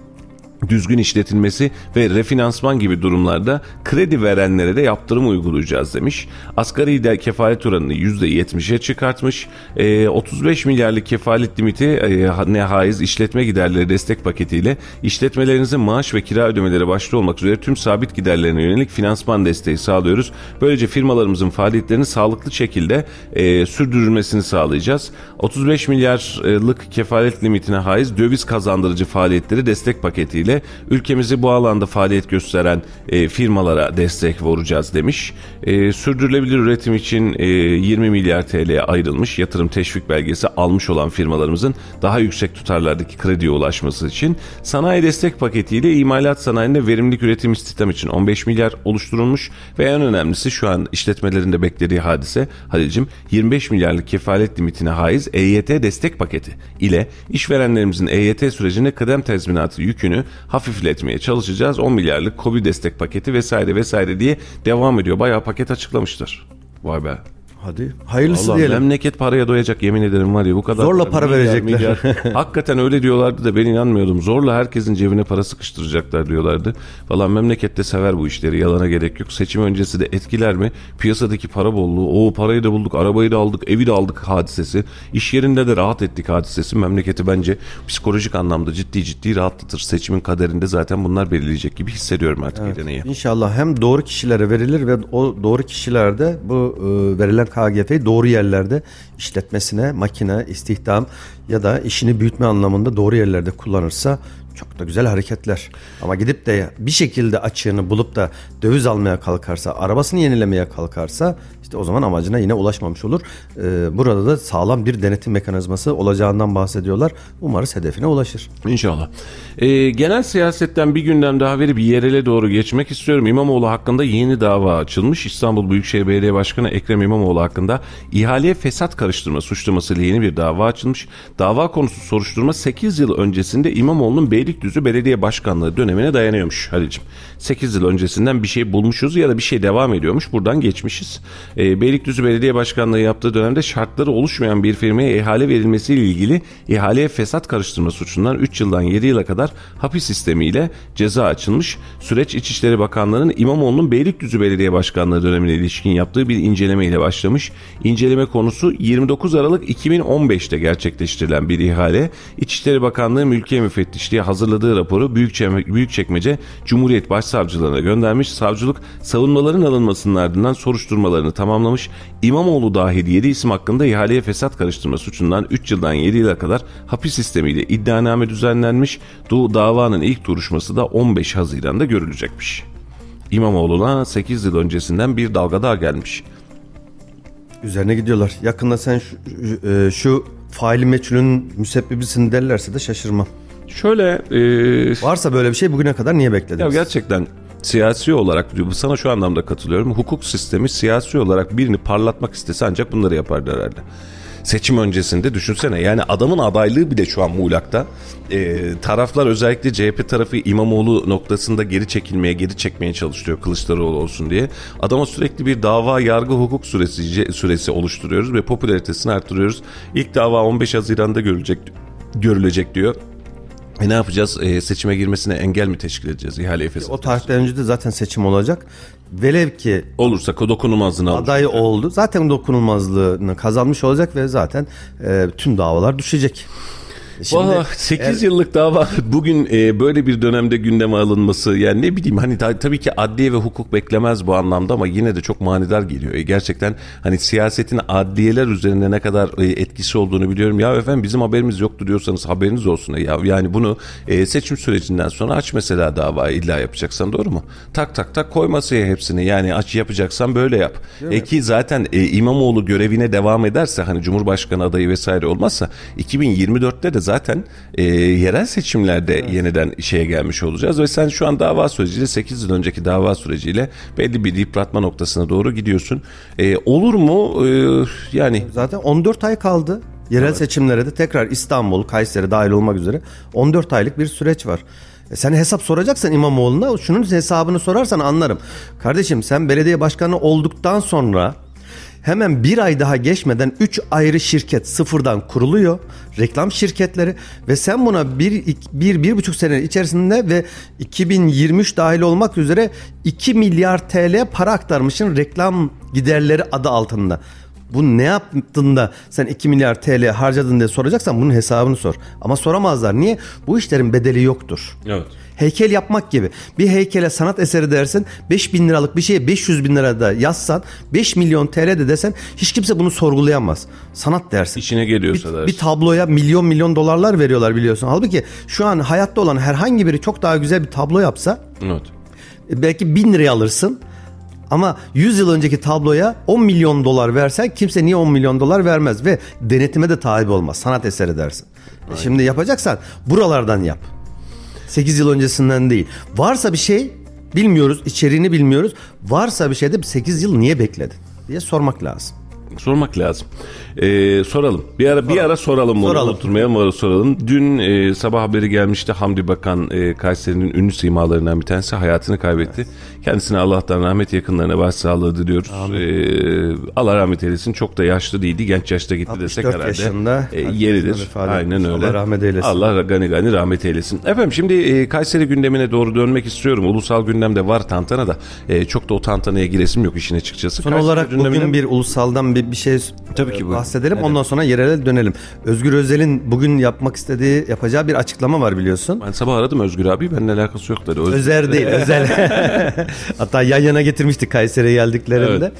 düzgün işletilmesi ve refinansman gibi durumlarda kredi verenlere de yaptırım uygulayacağız demiş. Asgari de kefalet oranını %70'e çıkartmış. E, 35 milyarlık kefalet limiti e, ne işletme giderleri destek paketiyle işletmelerinizin maaş ve kira ödemeleri başta olmak üzere tüm sabit giderlerine yönelik finansman desteği sağlıyoruz. Böylece firmalarımızın faaliyetlerini sağlıklı şekilde e, sürdürülmesini sağlayacağız. 35 milyarlık kefalet limitine haiz döviz kazandırıcı faaliyetleri destek paketiyle ile ülkemizi bu alanda faaliyet gösteren e, firmalara destek vuracağız demiş. E, sürdürülebilir üretim için e, 20 milyar TL'ye ayrılmış yatırım teşvik belgesi almış olan firmalarımızın daha yüksek tutarlardaki krediye ulaşması için sanayi destek paketiyle imalat sanayinde verimlilik üretim istihdam için 15 milyar oluşturulmuş ve en önemlisi şu an işletmelerinde beklediği hadise Halil'cim 25 milyarlık kefalet limitine haiz EYT destek paketi ile işverenlerimizin EYT sürecinde kıdem tezminatı yükünü hafifletmeye çalışacağız. 10 milyarlık Covid destek paketi vesaire vesaire diye devam ediyor. Bayağı paket açıklamıştır. Vay be. Hadi hayırlısı Allah diyelim. memleket paraya doyacak yemin ederim var ya bu kadar. Zorla para verecekler. Hakikaten öyle diyorlardı da ben inanmıyordum. Zorla herkesin cebine para sıkıştıracaklar diyorlardı. Falan memlekette sever bu işleri yalana gerek yok. Seçim öncesi de etkiler mi? Piyasadaki para bolluğu, o parayı da bulduk, arabayı da aldık, evi de aldık hadisesi. İş yerinde de rahat ettik hadisesi. Memleketi bence psikolojik anlamda ciddi ciddi rahatlatır. Seçimin kaderinde zaten bunlar belirleyecek gibi hissediyorum artık evet. geleneği. İnşallah hem doğru kişilere verilir ve o doğru kişiler de bu e, verilen KGF'yi doğru yerlerde işletmesine, makine, istihdam ya da işini büyütme anlamında doğru yerlerde kullanırsa çok da güzel hareketler. Ama gidip de bir şekilde açığını bulup da döviz almaya kalkarsa, arabasını yenilemeye kalkarsa işte o zaman amacına yine ulaşmamış olur. Ee, burada da sağlam bir denetim mekanizması olacağından bahsediyorlar. Umarız hedefine ulaşır. İnşallah. Ee, genel siyasetten bir gündem daha verip yerele doğru geçmek istiyorum. İmamoğlu hakkında yeni dava açılmış. İstanbul Büyükşehir Belediye Başkanı Ekrem İmamoğlu hakkında ihaleye fesat karıştırma suçlamasıyla yeni bir dava açılmış. Dava konusu soruşturma 8 yıl öncesinde İmamoğlu'nun Beylikdüzü Belediye Başkanlığı dönemine dayanıyormuş Halicim. 8 yıl öncesinden bir şey bulmuşuz ya da bir şey devam ediyormuş. Buradan geçmişiz. E, Beylikdüzü Belediye Başkanlığı yaptığı dönemde şartları oluşmayan bir firmaya ihale verilmesiyle ilgili ihaleye fesat karıştırma suçundan 3 yıldan 7 yıla kadar hapis sistemiyle ceza açılmış. Süreç İçişleri Bakanlığı'nın İmamoğlu'nun Beylikdüzü Belediye Başkanlığı dönemine ilişkin yaptığı bir inceleme ile başlamış. İnceleme konusu 29 Aralık 2015'te gerçekleştirilen bir ihale. İçişleri Bakanlığı Mülkiye Müfettişliği hazırladığı raporu Büyükçekmece Cumhuriyet Başsavcılığına göndermiş. Savcılık savunmaların alınmasının ardından soruşturmalarını tamamlamış. İmamoğlu dahil 7 isim hakkında ihaleye fesat karıştırma suçundan 3 yıldan 7 yıla kadar hapis sistemiyle iddianame düzenlenmiş. Du davanın ilk duruşması da 15 Haziran'da görülecekmiş. İmamoğlu'na 8 yıl öncesinden bir dalga daha gelmiş. Üzerine gidiyorlar. Yakında sen şu, e, şu faili meçhulün müsebbibisin derlerse de şaşırmam. Şöyle... E... Varsa böyle bir şey bugüne kadar niye beklediniz? Ya gerçekten siyasi olarak. Sana şu anlamda katılıyorum. Hukuk sistemi siyasi olarak birini parlatmak istese ancak bunları yapardı herhalde seçim öncesinde düşünsene yani adamın adaylığı bile şu an muğlakta. E, taraflar özellikle CHP tarafı İmamoğlu noktasında geri çekilmeye, geri çekmeye çalışıyor Kılıçdaroğlu olsun diye. Adama sürekli bir dava, yargı, hukuk süresi süresi oluşturuyoruz ve popülaritesini arttırıyoruz. İlk dava 15 Haziran'da görülecek görülecek diyor. E ne yapacağız? E, seçime girmesine engel mi teşkil edeceğiz? İhale fesat. O tarihten önce de zaten seçim olacak. Velev ki olursa dokunulmazlığını aday oldu. Zaten dokunulmazlığını kazanmış olacak ve zaten e, tüm davalar düşecek. Şimdi, Valla 8 eğer... yıllık dava bugün e, böyle bir dönemde gündeme alınması yani ne bileyim hani ta, tabii ki adliye ve hukuk beklemez bu anlamda ama yine de çok manidar geliyor. E, gerçekten hani siyasetin adliyeler üzerinde ne kadar e, etkisi olduğunu biliyorum. Ya efendim bizim haberimiz yoktu diyorsanız haberiniz olsun. E, ya yani bunu e, seçim sürecinden sonra aç mesela davayı illa yapacaksan doğru mu? Tak tak tak koy masaya hepsini yani aç yapacaksan böyle yap. E, ki zaten e, İmamoğlu görevine devam ederse hani Cumhurbaşkanı adayı vesaire olmazsa 2024'te de zaten e, yerel seçimlerde evet. yeniden şeye gelmiş olacağız ve sen şu an dava süreciyle 8 yıl önceki dava süreciyle belli bir yıpratma noktasına doğru gidiyorsun. E, olur mu? E, yani zaten 14 ay kaldı. Yerel evet. seçimlere de tekrar İstanbul, Kayseri dahil olmak üzere 14 aylık bir süreç var. E sen hesap soracaksan İmamoğlu'na şunun hesabını sorarsan anlarım. Kardeşim sen belediye başkanı olduktan sonra hemen bir ay daha geçmeden 3 ayrı şirket sıfırdan kuruluyor. Reklam şirketleri ve sen buna bir, bir, bir buçuk sene içerisinde ve 2023 dahil olmak üzere 2 milyar TL para aktarmışsın reklam giderleri adı altında. Bu ne yaptın da sen 2 milyar TL harcadın diye soracaksan bunun hesabını sor. Ama soramazlar. Niye? Bu işlerin bedeli yoktur. Evet. Heykel yapmak gibi. Bir heykele sanat eseri dersin 5 bin liralık bir şeye 500 bin lirada yazsan 5 milyon TL de desen hiç kimse bunu sorgulayamaz. Sanat dersin. İşine geliyorsa bir, dersin. bir tabloya milyon milyon dolarlar veriyorlar biliyorsun. Halbuki şu an hayatta olan herhangi biri çok daha güzel bir tablo yapsa Evet. e, belki bin liraya alırsın. Ama 100 yıl önceki tabloya 10 milyon dolar versen kimse niye 10 milyon dolar vermez ve denetime de tabi olmaz. Sanat eseri dersin. E şimdi yapacaksan buralardan yap. 8 yıl öncesinden değil. Varsa bir şey bilmiyoruz, içeriğini bilmiyoruz. Varsa bir şeyde 8 yıl niye bekledin diye sormak lazım. Sormak lazım. Ee, soralım. Bir ara bir ara soralım bunu. Soralım. Oturmaya mı soralım. Dün e, sabah haberi gelmişti. Hamdi Bakan e, Kayseri'nin ünlü simalarından bir tanesi hayatını kaybetti. Kendisine Allah'tan rahmet yakınlarına başsağlığı diliyoruz. Ee, Allah rahmet eylesin. Çok da yaşlı değildi. Genç yaşta gitti desek 64 herhalde. yaşında. e, yeridir. Aynen etmiş. öyle. Allah rahmet eylesin. Allah gani gani rahmet eylesin. Efendim şimdi e, Kayseri gündemine doğru dönmek istiyorum. Ulusal gündemde var tantana da. e, çok da o tantanaya giresim yok işin açıkçası. Son Kayseri olarak gündemine- bugün bir ulusaldan bir, bir şey Tabii ki buyurun. bahsedelim. Ondan sonra yerele dönelim. Özgür Özel'in bugün yapmak istediği, yapacağı bir açıklama var biliyorsun. Ben sabah aradım Özgür abi. Benimle alakası yok dedi. Öz- Özer değil, özel. Hatta yan yana getirmiştik Kayseri'ye geldiklerinde.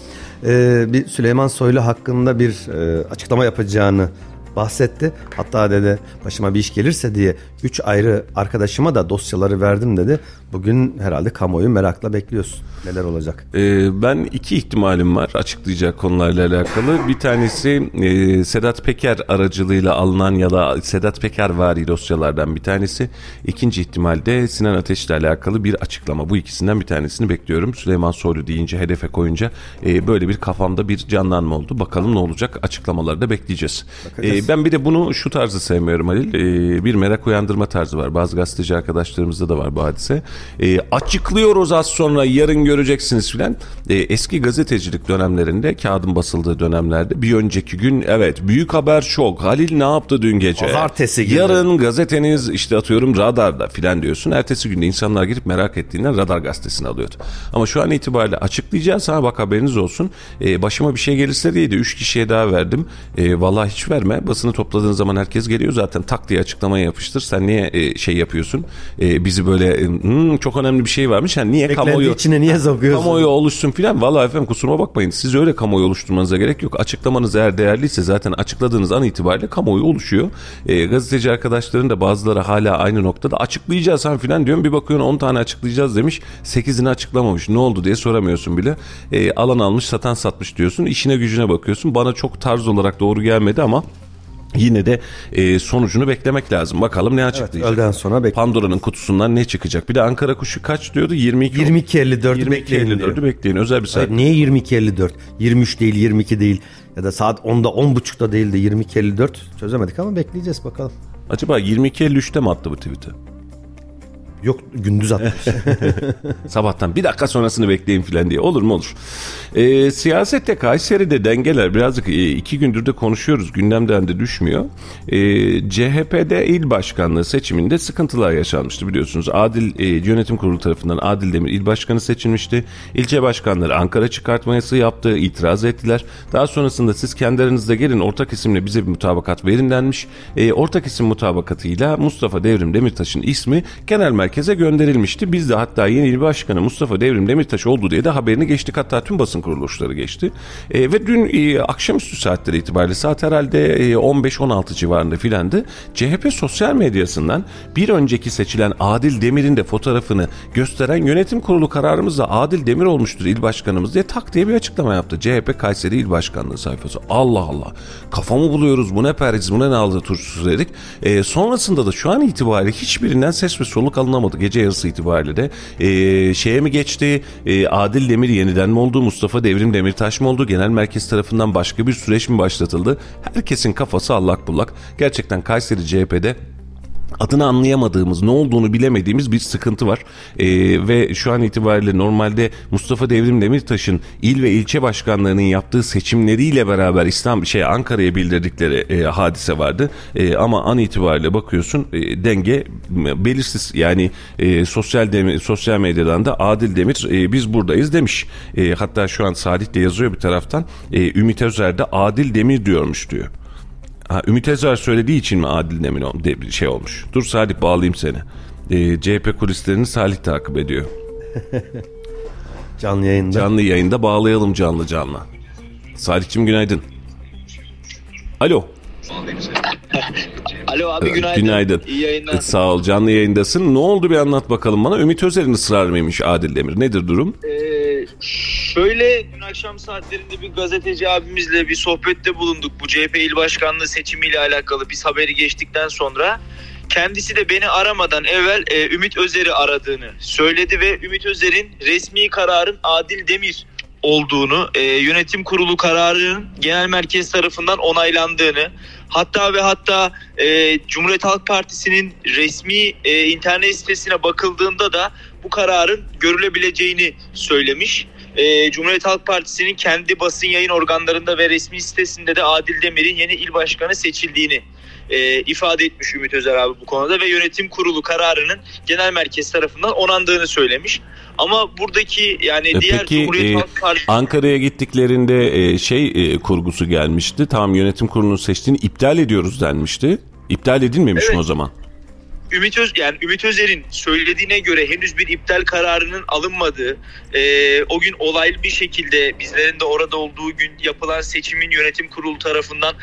Ee, bir Süleyman Soylu hakkında bir e, açıklama yapacağını bahsetti. Hatta dedi başıma bir iş gelirse diye üç ayrı arkadaşıma da dosyaları verdim dedi. Bugün herhalde kamuoyu merakla bekliyorsun. Neler olacak? Ee, ben iki ihtimalim var açıklayacak konularla alakalı. Bir tanesi e, Sedat Peker aracılığıyla alınan ya da Sedat Peker vari dosyalardan bir tanesi. İkinci ihtimalde Sinan Ateş'le alakalı bir açıklama. Bu ikisinden bir tanesini bekliyorum. Süleyman Soylu deyince, hedefe koyunca e, böyle bir kafamda bir canlanma oldu. Bakalım ne olacak açıklamaları da bekleyeceğiz. E, ben bir de bunu şu tarzı sevmiyorum Halil. E, bir merak uyandırma tarzı var. Bazı gazeteci arkadaşlarımızda da var bu hadise. E, açıklıyoruz az sonra yarın göreceksiniz filan. E, eski gazetecilik dönemlerinde kağıdın basıldığı dönemlerde bir önceki gün evet büyük haber şok. Halil ne yaptı dün gece? Pazartesi günü. Yarın gazeteniz işte atıyorum radarda filan diyorsun. Ertesi günde insanlar girip merak ettiğinden radar gazetesini alıyordu. Ama şu an itibariyle açıklayacağız. Ha bak haberiniz olsun. E, başıma bir şey gelirse diye de 3 kişiye daha verdim. E, vallahi hiç verme. Basını topladığın zaman herkes geliyor zaten tak diye açıklamaya yapıştır. Sen niye e, şey yapıyorsun? E, bizi böyle e, "Hmm, çok önemli bir şey varmış. Yani niye Beklenti kamuoyu içine niye sokuyorsun? kamuoyu oluşsun filan. Vallahi efendim kusuruma bakmayın. Siz öyle kamuoyu oluşturmanıza gerek yok. Açıklamanız eğer değerliyse zaten açıkladığınız an itibariyle kamuoyu oluşuyor. E, gazeteci arkadaşların da bazıları hala aynı noktada açıklayacağız han filan diyorum. Bir bakıyorsun 10 tane açıklayacağız demiş. 8'ini açıklamamış. Ne oldu diye soramıyorsun bile. E, alan almış satan satmış diyorsun. İşine gücüne bakıyorsun. Bana çok tarz olarak doğru gelmedi ama Yine de e, sonucunu beklemek lazım. Bakalım ne açıklayacak. öğleden sonra bekle. Pandora'nın kutusundan ne çıkacak? Bir de Ankara kuşu kaç diyordu? 22 22.54'ü bekleyin diyor. 22.54'ü bekleyin. Özel bir saat. Hayır, niye 22.54? 23 değil 22 değil ya da saat 10'da 10.30'da değil de 22.54 çözemedik ama bekleyeceğiz bakalım. Acaba 22.53'te mi attı bu tweet'i? Yok gündüz atmış. Sabahtan bir dakika sonrasını bekleyin filan diye. Olur mu olur. Ee, siyasette Kayseri'de dengeler birazcık e, iki gündür de konuşuyoruz. Gündemden de düşmüyor. Ee, CHP'de il başkanlığı seçiminde sıkıntılar yaşanmıştı biliyorsunuz. Adil e, Yönetim Kurulu tarafından Adil Demir il başkanı seçilmişti. İlçe başkanları Ankara çıkartma yasağı yaptı. itiraz ettiler. Daha sonrasında siz kendi aranızda gelin ortak isimle bize bir mutabakat verin denmiş. Ee, ortak isim mutabakatıyla Mustafa Devrim Demirtaş'ın ismi genel merkeze gönderilmişti. Biz de hatta yeni il başkanı Mustafa Devrim Demirtaş oldu diye de haberini geçtik. Hatta tüm basın kuruluşları geçti. E, ve dün e, akşamüstü saatleri itibariyle saat herhalde e, 15-16 civarında filandı. CHP sosyal medyasından bir önceki seçilen Adil Demir'in de fotoğrafını gösteren yönetim kurulu kararımızla Adil Demir olmuştur il başkanımız diye tak diye bir açıklama yaptı. CHP Kayseri İl Başkanlığı sayfası. Allah Allah. Kafamı buluyoruz. Bu ne perhiz, bu ne naldı turşusu dedik. E, sonrasında da şu an itibariyle hiçbirinden ses ve soluk alınamadı. Gece yarısı itibariyle de. E, şeye mi geçti? E, Adil Demir yeniden mi oldu? Mustafa Devrim Demirtaş mı oldu? Genel merkez tarafından başka bir süreç mi başlatıldı? Herkesin kafası allak bullak. Gerçekten Kayseri CHP'de adını anlayamadığımız, ne olduğunu bilemediğimiz bir sıkıntı var. Ee, ve şu an itibariyle normalde Mustafa Devrim Demirtaş'ın il ve ilçe başkanlarının yaptığı seçimleriyle beraber İslam şey Ankara'ya bildirdikleri e, hadise vardı. E, ama an itibariyle bakıyorsun e, denge belirsiz. Yani e, sosyal demir, sosyal medyadan da Adil Demir e, biz buradayız demiş. E, hatta şu an Salih de yazıyor bir taraftan. E, Ümit Özer de Adil Demir diyormuş diyor. Ha, Ümit Özer söylediği için mi Adil Demir ol- de- bir şey olmuş? Dur Salih bağlayayım seni. Ee, CHP kulislerini Salih takip ediyor. Canlı yayında. Canlı yayında bağlayalım canlı canlı. Salih'cim günaydın. Alo. Alo abi günaydın. Günaydın. İyi yayınlar. Sağ ol canlı yayındasın. Ne oldu bir anlat bakalım bana. Ümit Özer'in ısrar mıymış Adil Demir? Nedir durum? Ee, şöyle dün akşam saatlerinde bir gazeteci abimizle bir sohbette bulunduk. Bu CHP il başkanlığı seçimiyle alakalı biz haberi geçtikten sonra. Kendisi de beni aramadan evvel e, Ümit Özer'i aradığını söyledi ve Ümit Özer'in resmi kararın Adil Demir olduğunu, e, yönetim kurulu kararının genel merkez tarafından onaylandığını, hatta ve hatta e, Cumhuriyet Halk Partisi'nin resmi e, internet sitesine bakıldığında da bu kararın görülebileceğini söylemiş. E, Cumhuriyet Halk Partisi'nin kendi basın yayın organlarında ve resmi sitesinde de Adil Demir'in yeni il başkanı seçildiğini e, ifade etmiş Ümit Özer abi bu konuda ve yönetim kurulu kararının genel merkez tarafından onandığını söylemiş. Ama buradaki yani E, diğer peki, Cumhuriyet e, Halk Partisi Ankara'ya gittiklerinde e, şey e, kurgusu gelmişti. Tamam yönetim kurulunun seçtiğini iptal ediyoruz denmişti. İptal edilmemiş mi Evet. o zaman? Ümit Öz yani Ümit Özer'in söylediğine göre henüz bir iptal kararının alınmadığı, e, o gün olaylı bir şekilde bizlerin de orada olduğu gün yapılan seçimin yönetim kurulu tarafından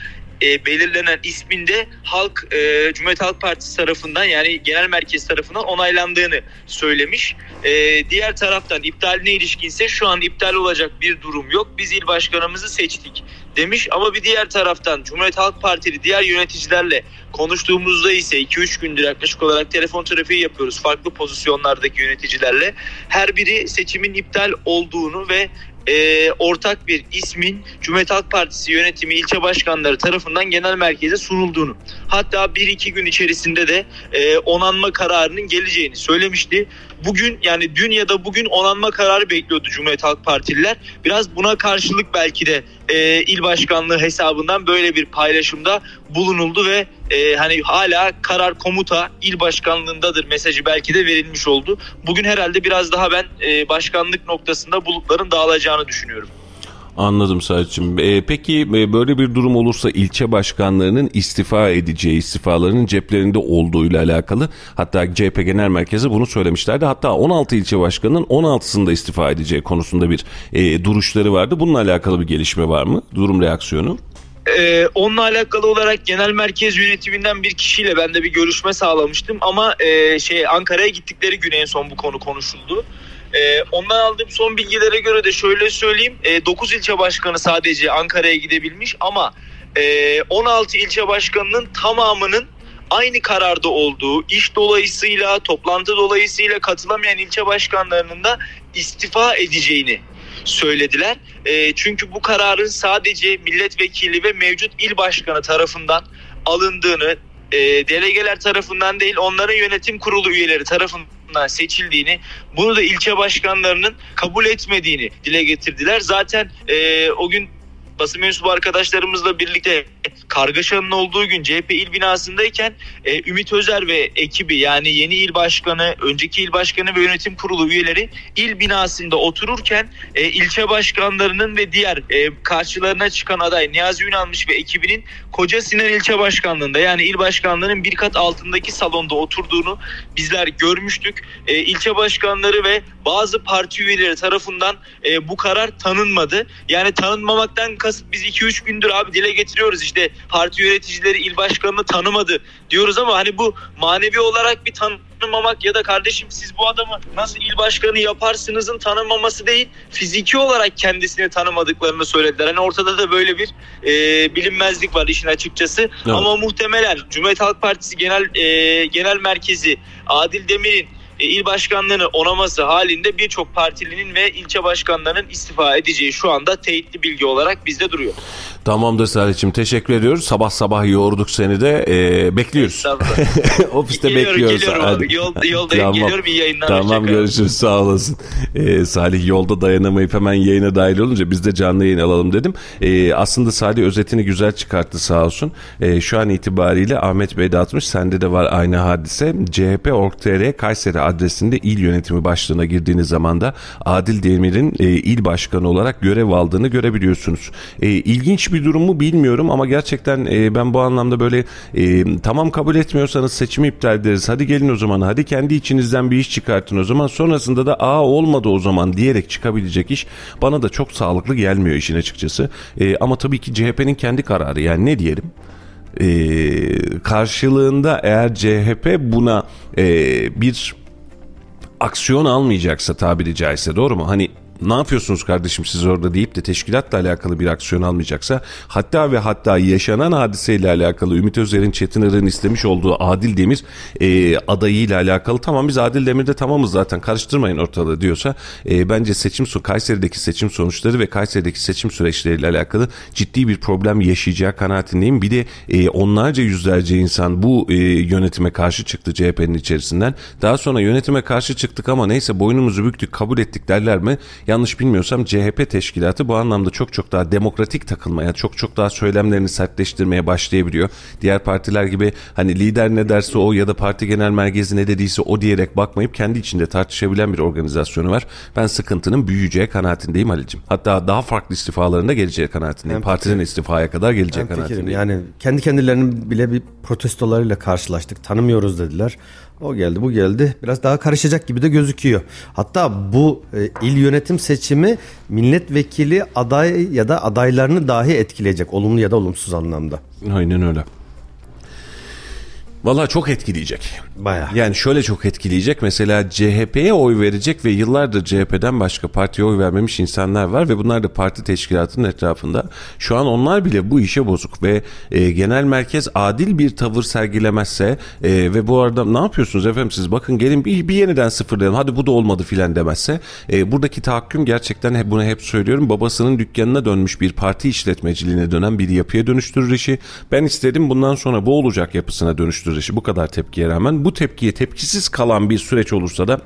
e, belirlenen isminde halk e, Cumhuriyet Halk Partisi tarafından yani genel merkez tarafından onaylandığını söylemiş. E, diğer taraftan iptaline ilişkinse şu an iptal olacak bir durum yok. Biz il başkanımızı seçtik demiş ama bir diğer taraftan Cumhuriyet Halk Partili diğer yöneticilerle konuştuğumuzda ise 2-3 gündür yaklaşık olarak telefon trafiği yapıyoruz farklı pozisyonlardaki yöneticilerle. Her biri seçimin iptal olduğunu ve e, ortak bir ismin Cumhuriyet Halk Partisi yönetimi ilçe başkanları tarafından genel merkeze sunulduğunu hatta 1-2 gün içerisinde de e, onanma kararının geleceğini söylemişti. Bugün yani dün ya da bugün onanma kararı bekliyordu Cumhuriyet Halk Partililer. Biraz buna karşılık belki de e, il başkanlığı hesabından böyle bir paylaşımda bulunuldu ve e, hani hala karar komuta il başkanlığındadır mesajı belki de verilmiş oldu. Bugün herhalde biraz daha ben e, başkanlık noktasında bulutların dağılacağını düşünüyorum. Anladım Selçuk'um. Ee, peki e, böyle bir durum olursa ilçe başkanlarının istifa edeceği, istifalarının ceplerinde olduğuyla alakalı hatta CHP Genel Merkezi bunu söylemişlerdi. Hatta 16 ilçe başkanının 16'sında istifa edeceği konusunda bir e, duruşları vardı. Bununla alakalı bir gelişme var mı? Durum reaksiyonu? Ee, onunla alakalı olarak genel merkez yönetiminden bir kişiyle ben de bir görüşme sağlamıştım ama e, şey Ankara'ya gittikleri gün en son bu konu konuşuldu. Ee, ondan aldığım son bilgilere göre de şöyle söyleyeyim. E, 9 ilçe başkanı sadece Ankara'ya gidebilmiş ama e, 16 ilçe başkanının tamamının aynı kararda olduğu, iş dolayısıyla, toplantı dolayısıyla katılamayan ilçe başkanlarının da istifa edeceğini söylediler. E, çünkü bu kararın sadece milletvekili ve mevcut il başkanı tarafından alındığını, e, delegeler tarafından değil onların yönetim kurulu üyeleri tarafından seçildiğini, bunu da ilçe başkanlarının kabul etmediğini dile getirdiler. Zaten e, o gün basın mensubu arkadaşlarımızla birlikte kargaşanın olduğu gün CHP il binasındayken e, Ümit Özer ve ekibi yani yeni il başkanı, önceki il başkanı ve yönetim kurulu üyeleri il binasında otururken e, ilçe başkanlarının ve diğer e, karşılarına çıkan aday Niyazi Ünalmış ve ekibinin Koca Sinan ilçe başkanlığında yani il başkanlığının bir kat altındaki salonda oturduğunu bizler görmüştük. E, ilçe başkanları ve bazı parti üyeleri tarafından e, bu karar tanınmadı. Yani tanınmamaktan kasıt biz 2-3 gündür abi dile getiriyoruz işte. Parti yöneticileri il başkanını tanımadı diyoruz ama hani bu manevi olarak bir tanınmamak ya da kardeşim siz bu adamı nasıl il başkanı yaparsınızın tanınmaması değil fiziki olarak kendisini tanımadıklarını söylediler. Hani ortada da böyle bir e, bilinmezlik var işin açıkçası. Ama muhtemelen Cumhuriyet Halk Partisi genel e, genel merkezi Adil Demir'in il başkanlığını onaması halinde birçok partilinin ve ilçe başkanlarının istifa edeceği şu anda teyitli bilgi olarak bizde duruyor. Tamamdır Salih'ciğim teşekkür ediyoruz. Sabah sabah yoğurduk seni de ee, bekliyoruz. Ofiste geliyorum, bekliyoruz. geliyorum Hadi. abi. Yol, yoldayım Tamam. geliyorum iyi yayınlar. Tamam görüşürüz sağ olasın. Ee, Salih yolda dayanamayıp hemen yayına dahil olunca biz de canlı yayın alalım dedim. Ee, aslında Salih özetini güzel çıkarttı sağ olsun. Ee, şu an itibariyle Ahmet Bey de atmış sende de var aynı hadise. CHP.org.tr Kayseri adresinde il yönetimi başlığına girdiğiniz zaman da Adil Demir'in e, il başkanı olarak görev aldığını görebiliyorsunuz. E, ilginç bir durum mu bilmiyorum ama gerçekten e, ben bu anlamda böyle e, tamam kabul etmiyorsanız seçimi iptal ederiz. Hadi gelin o zaman hadi kendi içinizden bir iş çıkartın o zaman. Sonrasında da aa olmadı o zaman diyerek çıkabilecek iş bana da çok sağlıklı gelmiyor işin açıkçası. E, ama tabii ki CHP'nin kendi kararı yani ne diyelim? E, karşılığında eğer CHP buna e, bir aksiyon almayacaksa tabiri caizse doğru mu? Hani ne yapıyorsunuz kardeşim siz orada deyip de teşkilatla alakalı bir aksiyon almayacaksa hatta ve hatta yaşanan hadiseyle alakalı Ümit Özer'in Çetin istemiş olduğu Adil Demir e, adayıyla alakalı tamam biz Adil Demir'de tamamız zaten karıştırmayın ortalığı diyorsa e, bence seçim son Kayseri'deki seçim sonuçları ve Kayseri'deki seçim süreçleriyle alakalı ciddi bir problem yaşayacağı kanaatindeyim. Bir de e, onlarca yüzlerce insan bu e, yönetime karşı çıktı CHP'nin içerisinden. Daha sonra yönetime karşı çıktık ama neyse boynumuzu büktük kabul ettik derler mi? Yanlış bilmiyorsam CHP teşkilatı bu anlamda çok çok daha demokratik takılmaya, çok çok daha söylemlerini sertleştirmeye başlayabiliyor. Diğer partiler gibi hani lider ne derse o ya da parti genel merkezi ne dediyse o diyerek bakmayıp kendi içinde tartışabilen bir organizasyonu var. Ben sıkıntının büyüyeceği kanaatindeyim Halicim. Hatta daha farklı istifalarında geleceği kanaatindeyim. Ben Partinin istifaya kadar geleceği kanaatindeyim. Yani kendi kendilerinin bile bir protestolarıyla karşılaştık. Tanımıyoruz dediler. O geldi bu geldi. Biraz daha karışacak gibi de gözüküyor. Hatta bu e, il yönetim seçimi milletvekili aday ya da adaylarını dahi etkileyecek. Olumlu ya da olumsuz anlamda. Aynen öyle. Vallahi çok etkileyecek. Bayağı. Yani şöyle çok etkileyecek. Mesela CHP'ye oy verecek ve yıllardır CHP'den başka partiye oy vermemiş insanlar var ve bunlar da parti teşkilatının etrafında. Şu an onlar bile bu işe bozuk ve e, genel merkez adil bir tavır sergilemezse e, ve bu arada ne yapıyorsunuz efendim siz bakın gelin bir, bir yeniden sıfırlayalım hadi bu da olmadı filan demezse e, buradaki tahakküm gerçekten hep bunu hep söylüyorum babasının dükkanına dönmüş bir parti işletmeciliğine dönen bir yapıya dönüştürür işi. Ben istedim bundan sonra bu olacak yapısına dönüştürür işi bu kadar tepkiye rağmen bu tepkiye tepkisiz kalan bir süreç olursa da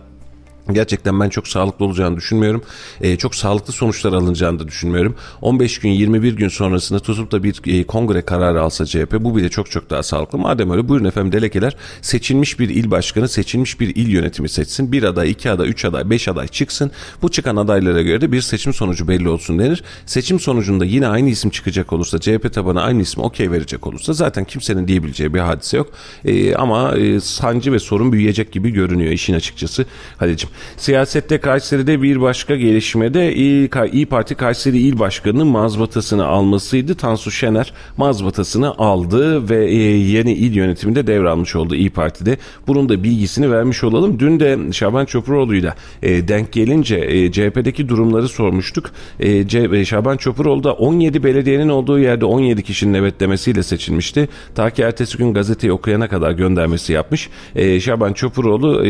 Gerçekten ben çok sağlıklı olacağını düşünmüyorum. Ee, çok sağlıklı sonuçlar alınacağını da düşünmüyorum. 15 gün 21 gün sonrasında tutup da bir e, kongre kararı alsa CHP bu bile çok çok daha sağlıklı. Madem öyle buyurun efendim delekeler seçilmiş bir il başkanı seçilmiş bir il yönetimi seçsin. Bir aday, iki aday, üç aday, beş aday çıksın. Bu çıkan adaylara göre de bir seçim sonucu belli olsun denir. Seçim sonucunda yine aynı isim çıkacak olursa CHP tabanı aynı ismi okey verecek olursa zaten kimsenin diyebileceği bir hadise yok. Ee, ama e, sancı ve sorun büyüyecek gibi görünüyor işin açıkçası. Halicim. Siyasette Kayseri'de bir başka gelişmede İyi, Parti Kayseri İl Başkanı'nın mazbatasını almasıydı. Tansu Şener mazbatasını aldı ve e, yeni il yönetiminde devralmış oldu İyi Parti'de. Bunun da bilgisini vermiş olalım. Dün de Şaban Çopuroğlu'yla e, denk gelince e, CHP'deki durumları sormuştuk. Şaban Çopuroğlu da 17 belediyenin olduğu yerde 17 kişinin evet demesiyle seçilmişti. Ta ki ertesi gün gazeteyi okuyana kadar göndermesi yapmış. Şaban Çopuroğlu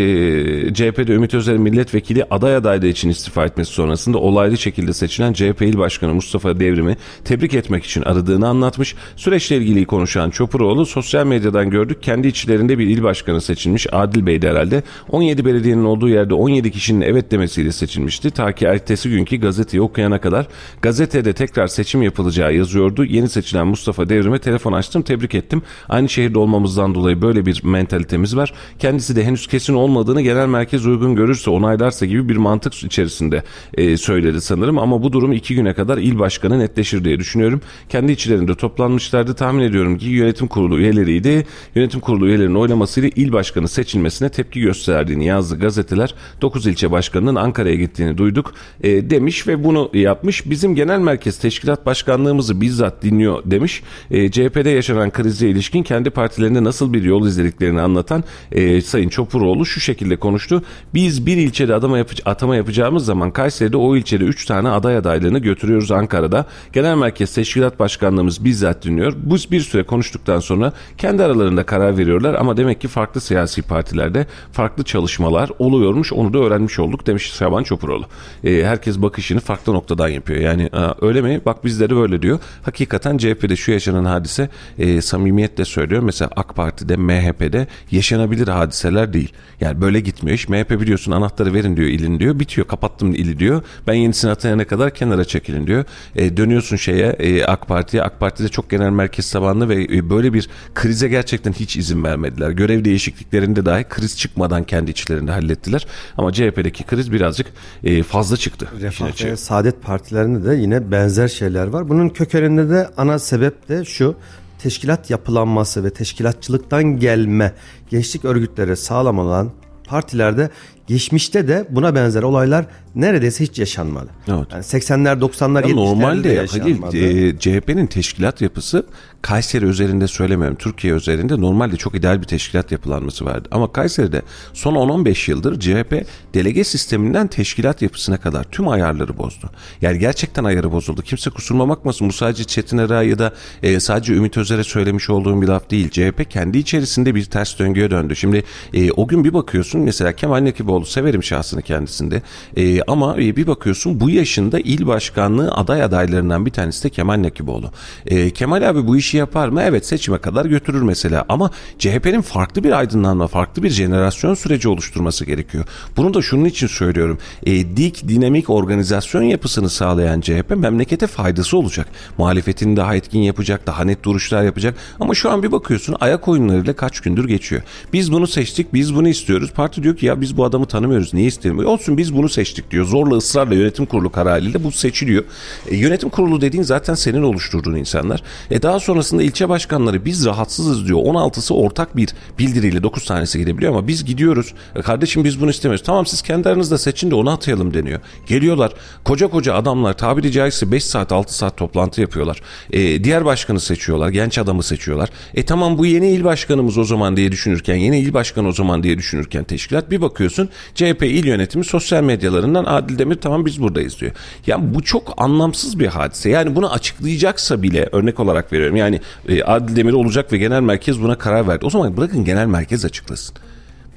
CHP'de Ümit Özer'in milletvekili aday adaylığı için istifa etmesi sonrasında olaylı şekilde seçilen CHP İl Başkanı Mustafa Devrim'i tebrik etmek için aradığını anlatmış. Süreçle ilgili konuşan Çopuroğlu sosyal medyadan gördük kendi içlerinde bir il başkanı seçilmiş Adil Bey'di herhalde. 17 belediyenin olduğu yerde 17 kişinin evet demesiyle seçilmişti. Ta ki ertesi günkü gazeteyi okuyana kadar gazetede tekrar seçim yapılacağı yazıyordu. Yeni seçilen Mustafa Devrim'e telefon açtım tebrik ettim. Aynı şehirde olmamızdan dolayı böyle bir mentalitemiz var. Kendisi de henüz kesin olmadığını genel merkez uygun görürse onaylarsa gibi bir mantık içerisinde e, söyledi sanırım ama bu durum iki güne kadar il başkanı netleşir diye düşünüyorum. Kendi içlerinde toplanmışlardı tahmin ediyorum ki yönetim kurulu üyeleriydi. Yönetim kurulu üyelerinin oylamasıyla il başkanı seçilmesine tepki gösterdiğini yazdı gazeteler. 9 ilçe başkanının Ankara'ya gittiğini duyduk e, demiş ve bunu yapmış. Bizim genel merkez teşkilat başkanlığımızı bizzat dinliyor demiş. E, CHP'de yaşanan krize ilişkin kendi partilerinde nasıl bir yol izlediklerini anlatan e, Sayın Çopuroğlu şu şekilde konuştu. Biz bir ilçede adama yapı- atama yapacağımız zaman Kayseri'de o ilçede 3 tane aday adaylığını götürüyoruz Ankara'da. Genel Merkez Teşkilat Başkanlığımız bizzat dinliyor. Bu bir süre konuştuktan sonra kendi aralarında karar veriyorlar ama demek ki farklı siyasi partilerde farklı çalışmalar oluyormuş. Onu da öğrenmiş olduk demiş Şaban Çopuroğlu. E, herkes bakışını farklı noktadan yapıyor. Yani "Aa, öyle mi? Bak bizde de böyle diyor. Hakikaten CHP'de şu yaşanan hadise e, samimiyetle söylüyor. Mesela AK Parti'de, MHP'de yaşanabilir hadiseler değil. Yani böyle gitmiyor iş. MHP biliyorsun anahtarı verin diyor ilin diyor. Bitiyor kapattım ili diyor. Ben yenisini atayana kadar kenara çekilin diyor. E, dönüyorsun şeye e, AK Parti'ye. AK Parti'de çok genel merkez tabanlı ve e, böyle bir krize gerçekten hiç izin vermediler. Görev değişikliklerinde dahi kriz çıkmadan kendi içlerinde hallettiler. Ama CHP'deki kriz birazcık e, fazla çıktı. Refah ve Saadet Partilerinde de yine benzer şeyler var. Bunun kökeninde de ana sebep de şu teşkilat yapılanması ve teşkilatçılıktan gelme gençlik örgütleri sağlam olan partilerde geçmişte de buna benzer olaylar neredeyse hiç yaşanmadı. Evet. Yani 80'ler 90'lar Ya 70'lerde normalde de Halil yaşanmadı. e, CHP'nin teşkilat yapısı Kayseri üzerinde söylemiyorum Türkiye üzerinde normalde çok ideal bir teşkilat yapılanması vardı. Ama Kayseri'de son 10-15 yıldır CHP delege sisteminden teşkilat yapısına kadar tüm ayarları bozdu. Yani gerçekten ayarı bozuldu. Kimse kusuruma bakmasın bu sadece Çetin Era ya da e, sadece Ümit Özer'e söylemiş olduğum bir laf değil. CHP kendi içerisinde bir ters döngüye döndü. Şimdi e, o gün bir bakıyorsun mesela Kemal Nekiboğlu severim şahsını kendisinde E, ama bir bakıyorsun bu yaşında il başkanlığı aday adaylarından bir tanesi de Kemal Nekiboğlu. E, Kemal abi bu işi yapar mı? Evet seçime kadar götürür mesela ama CHP'nin farklı bir aydınlanma, farklı bir jenerasyon süreci oluşturması gerekiyor. Bunu da şunun için söylüyorum. E, dik, dinamik organizasyon yapısını sağlayan CHP memlekete faydası olacak. Muhalefetini daha etkin yapacak, daha net duruşlar yapacak. Ama şu an bir bakıyorsun ayak oyunlarıyla kaç gündür geçiyor. Biz bunu seçtik, biz bunu istiyoruz. Parti diyor ki ya biz bu adamı tanımıyoruz, niye isteyelim? Olsun biz bunu seçtik diyor. Zorla ısrarla yönetim kurulu kararıyla bu seçiliyor. E, yönetim kurulu dediğin zaten senin oluşturduğun insanlar. E, daha sonrasında ilçe başkanları biz rahatsızız diyor. 16'sı ortak bir bildiriyle 9 tanesi gidebiliyor ama biz gidiyoruz. E, kardeşim biz bunu istemiyoruz. Tamam siz kendi aranızda seçin de onu atayalım deniyor. Geliyorlar koca koca adamlar tabiri caizse 5 saat 6 saat toplantı yapıyorlar. E, diğer başkanı seçiyorlar. Genç adamı seçiyorlar. E tamam bu yeni il başkanımız o zaman diye düşünürken yeni il başkanı o zaman diye düşünürken teşkilat bir bakıyorsun CHP il yönetimi sosyal medyalarından Adil Demir tamam biz buradayız diyor. Yani bu çok anlamsız bir hadise. Yani bunu açıklayacaksa bile örnek olarak veriyorum. Yani e, Adil Demir olacak ve genel merkez buna karar verdi. O zaman bırakın genel merkez açıklasın.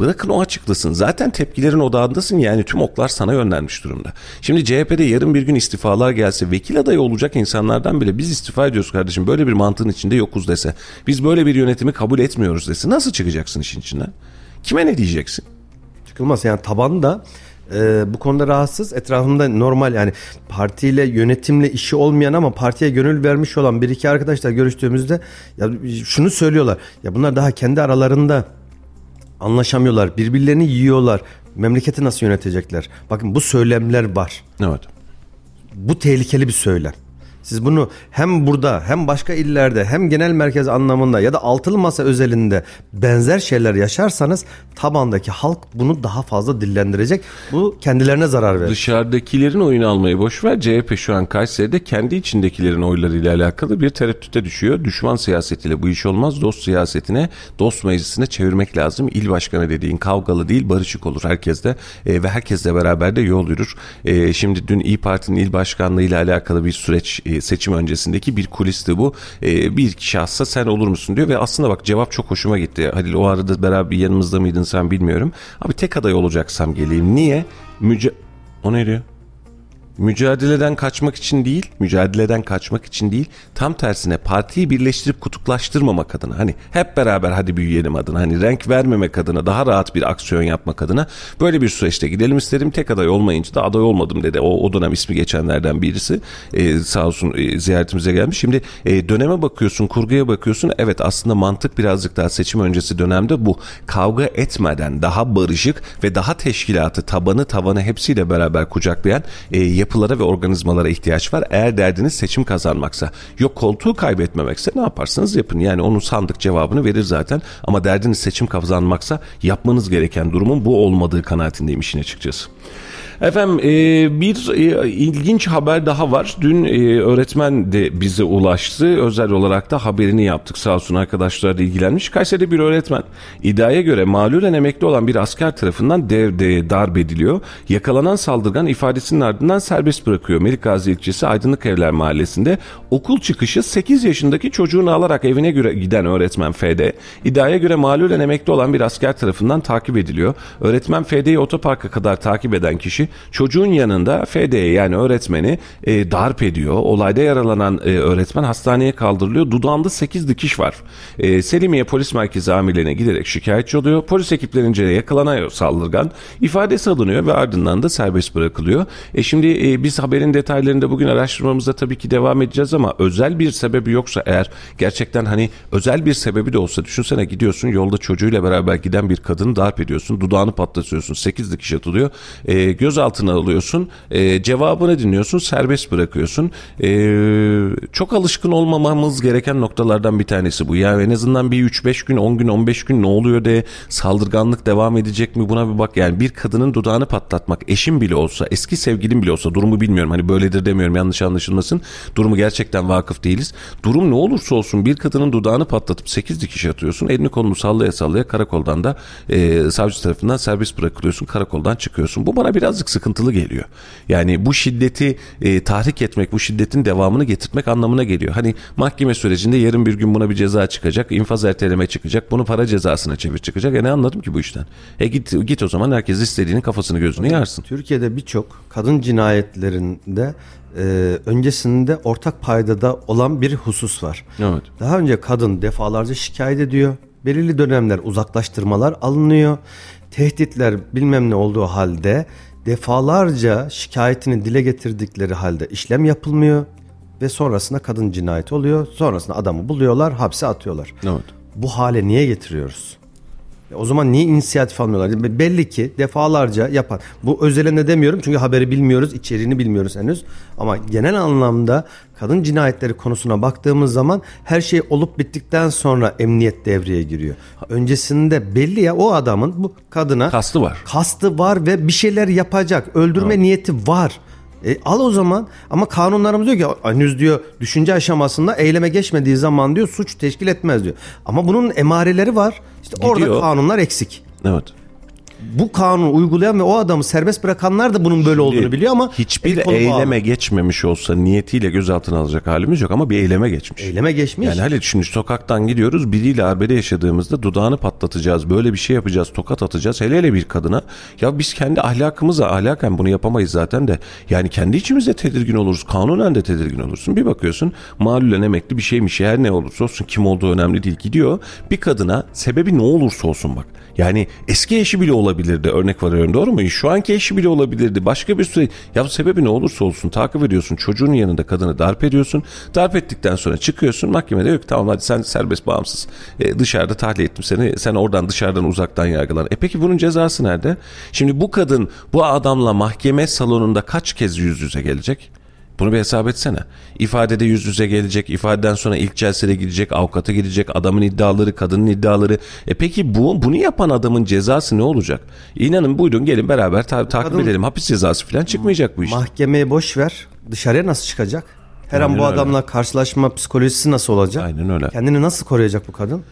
Bırakın o açıklasın. Zaten tepkilerin odağındasın yani tüm oklar sana yönlenmiş durumda. Şimdi CHP'de yarın bir gün istifalar gelse vekil adayı olacak insanlardan bile biz istifa ediyoruz kardeşim böyle bir mantığın içinde yokuz dese. Biz böyle bir yönetimi kabul etmiyoruz dese nasıl çıkacaksın işin içinden? Kime ne diyeceksin? Çıkılmaz. Yani taban da e, bu konuda rahatsız. Etrafımda normal yani partiyle yönetimle işi olmayan ama partiye gönül vermiş olan bir iki arkadaşlar görüştüğümüzde ya şunu söylüyorlar. Ya bunlar daha kendi aralarında anlaşamıyorlar. Birbirlerini yiyorlar. Memleketi nasıl yönetecekler? Bakın bu söylemler var. Evet. Bu tehlikeli bir söylem. Siz bunu hem burada hem başka illerde hem genel merkez anlamında ya da altılı masa özelinde benzer şeyler yaşarsanız tabandaki halk bunu daha fazla dillendirecek. Bu kendilerine zarar verir. Dışarıdakilerin oyunu almayı boş ver. CHP şu an Kayseri'de kendi içindekilerin oylarıyla alakalı bir tereddüte düşüyor. Düşman siyasetiyle bu iş olmaz. Dost siyasetine, dost meclisine çevirmek lazım. İl başkanı dediğin kavgalı değil, barışık olur herkes de e, ve herkesle beraber de yol yürür. E, şimdi dün İyi Parti'nin il başkanlığı ile alakalı bir süreç e, seçim öncesindeki bir kulisti bu. E, bir şahsa sen olur musun diyor ve aslında bak cevap çok hoşuma gitti. Halil o arada beraber yanımızda mıydın sen bilmiyorum. Abi tek aday olacaksam geleyim. Niye? Müce... O ne diyor? Mücadeleden kaçmak için değil, mücadeleden kaçmak için değil, tam tersine partiyi birleştirip kutuplaştırmamak adına, hani hep beraber hadi büyüyelim adına, hani renk vermemek adına, daha rahat bir aksiyon yapmak adına böyle bir süreçte gidelim isterim. Tek aday olmayınca da aday olmadım dedi. O, o dönem ismi geçenlerden birisi ee, sağ olsun e, ziyaretimize gelmiş. Şimdi e, döneme bakıyorsun, kurguya bakıyorsun. Evet aslında mantık birazcık daha seçim öncesi dönemde bu. Kavga etmeden daha barışık ve daha teşkilatı, tabanı, tavanı hepsiyle beraber kucaklayan e, yapılara ve organizmalara ihtiyaç var. Eğer derdiniz seçim kazanmaksa, yok koltuğu kaybetmemekse ne yaparsanız yapın. Yani onun sandık cevabını verir zaten. Ama derdiniz seçim kazanmaksa yapmanız gereken durumun bu olmadığı kanaatindeyim işin açıkçası. Efendim e, bir e, ilginç haber daha var. Dün e, öğretmen de bize ulaştı. Özel olarak da haberini yaptık. Sağ olsun arkadaşlar da ilgilenmiş. Kayseri'de bir öğretmen iddiaya göre malulen emekli olan bir asker tarafından dev, de, darp ediliyor. Yakalanan saldırgan ifadesinin ardından serbest bırakıyor. Melikgazi ilçesi Aydınlık Evler Mahallesi'nde okul çıkışı 8 yaşındaki çocuğunu alarak evine göre giden öğretmen FD. İddiaya göre malulen emekli olan bir asker tarafından takip ediliyor. Öğretmen FD'yi otoparka kadar takip eden kişi çocuğun yanında FD'ye yani öğretmeni e, darp ediyor. Olayda yaralanan e, öğretmen hastaneye kaldırılıyor. Dudağında 8 dikiş var. E, Selimiye Polis Merkezi amirlerine giderek şikayetçi oluyor. Polis ekiplerince yakalanan saldırgan ifadesi alınıyor ve ardından da serbest bırakılıyor. E şimdi e, biz haberin detaylarında bugün araştırmamıza tabii ki devam edeceğiz ama özel bir sebebi yoksa eğer gerçekten hani özel bir sebebi de olsa düşünsene gidiyorsun yolda çocuğuyla beraber giden bir kadını darp ediyorsun. Dudağını patlatıyorsun. 8 dikiş atılıyor. E, gözaltına alıyorsun. E, cevabını dinliyorsun. Serbest bırakıyorsun. E, çok alışkın olmamamız gereken noktalardan bir tanesi bu. Yani en azından bir 3-5 gün, 10 gün, 15 gün ne oluyor de saldırganlık devam edecek mi buna bir bak. Yani bir kadının dudağını patlatmak eşim bile olsa, eski sevgilim bile olsa durumu bilmiyorum. Hani böyledir demiyorum yanlış anlaşılmasın. Durumu gerçekten vakıf değiliz. Durum ne olursa olsun bir kadının dudağını patlatıp 8 dikiş atıyorsun. Elini kolunu sallaya sallaya karakoldan da e, savcı tarafından serbest bırakılıyorsun. Karakoldan çıkıyorsun. Bu bana birazcık sıkıntılı geliyor. Yani bu şiddeti e, tahrik etmek, bu şiddetin devamını getirmek anlamına geliyor. Hani mahkeme sürecinde yarın bir gün buna bir ceza çıkacak, infaz erteleme çıkacak, bunu para cezasına çevir çıkacak. E ne anladım ki bu işten? E git git o zaman herkes istediğinin kafasını gözünü yarsın. Türkiye'de birçok kadın cinayetlerinde e, öncesinde ortak paydada olan bir husus var. Evet. Daha önce kadın defalarca şikayet ediyor. Belirli dönemler uzaklaştırmalar alınıyor. Tehditler bilmem ne olduğu halde defalarca şikayetini dile getirdikleri halde işlem yapılmıyor ve sonrasında kadın cinayeti oluyor. Sonrasında adamı buluyorlar, hapse atıyorlar. Evet. Bu hale niye getiriyoruz? E, O zaman niye inisiyatif almıyorlar? Be- Belli ki defalarca yapan. Bu özelinde demiyorum çünkü haberi bilmiyoruz, içeriğini bilmiyoruz henüz. Ama genel anlamda kadın cinayetleri konusuna baktığımız zaman her şey olup bittikten sonra emniyet devreye giriyor. Öncesinde belli ya o adamın bu kadına Kastı var. kastı var ve bir şeyler yapacak. Öldürme niyeti var. E, al o zaman ama kanunlarımız diyor ki henüz diyor düşünce aşamasında eyleme geçmediği zaman diyor suç teşkil etmez diyor. Ama bunun emareleri var. İşte orada Gidiyor. kanunlar eksik. Evet. Bu kanunu uygulayan ve o adamı serbest bırakanlar da bunun böyle olduğunu biliyor ama hiçbir kolu bağlı. eyleme geçmemiş olsa niyetiyle gözaltına alacak halimiz yok ama bir eyleme geçmiş. eyleme geçmiş. Yani hele şimdi sokaktan gidiyoruz biriyle arbede yaşadığımızda dudağını patlatacağız böyle bir şey yapacağız tokat atacağız hele hele bir kadına ya biz kendi ahlakımıza ahlaken bunu yapamayız zaten de yani kendi içimizde tedirgin oluruz kanunen de tedirgin olursun bir bakıyorsun malulen emekli bir şeymiş her ne olursa olsun kim olduğu önemli değil gidiyor bir kadına sebebi ne olursa olsun bak yani eski eşi bile olabilirdi örnek veriyorum doğru mu? Şu anki eşi bile olabilirdi. Başka bir süre ya sebebi ne olursa olsun takip ediyorsun. Çocuğun yanında kadını darp ediyorsun. Darp ettikten sonra çıkıyorsun mahkemede yok tamam hadi sen serbest bağımsız. E, dışarıda tahliye ettim seni. Sen oradan dışarıdan uzaktan yargılan. E peki bunun cezası nerede? Şimdi bu kadın bu adamla mahkeme salonunda kaç kez yüz yüze gelecek? Bunu bir hesap etsene. İfadede yüz yüze gelecek, ifadeden sonra ilk celsede gidecek, avukata gidecek, adamın iddiaları, kadının iddiaları. E peki bu bunu yapan adamın cezası ne olacak? İnanın buyurun gelin beraber ta- takip kadın- edelim. Hapis cezası falan çıkmayacak bu iş. Mahkemeye boş ver. Dışarıya nasıl çıkacak? Her an Aynen bu öyle. adamla karşılaşma psikolojisi nasıl olacak? Aynen öyle. Kendini nasıl koruyacak bu kadın?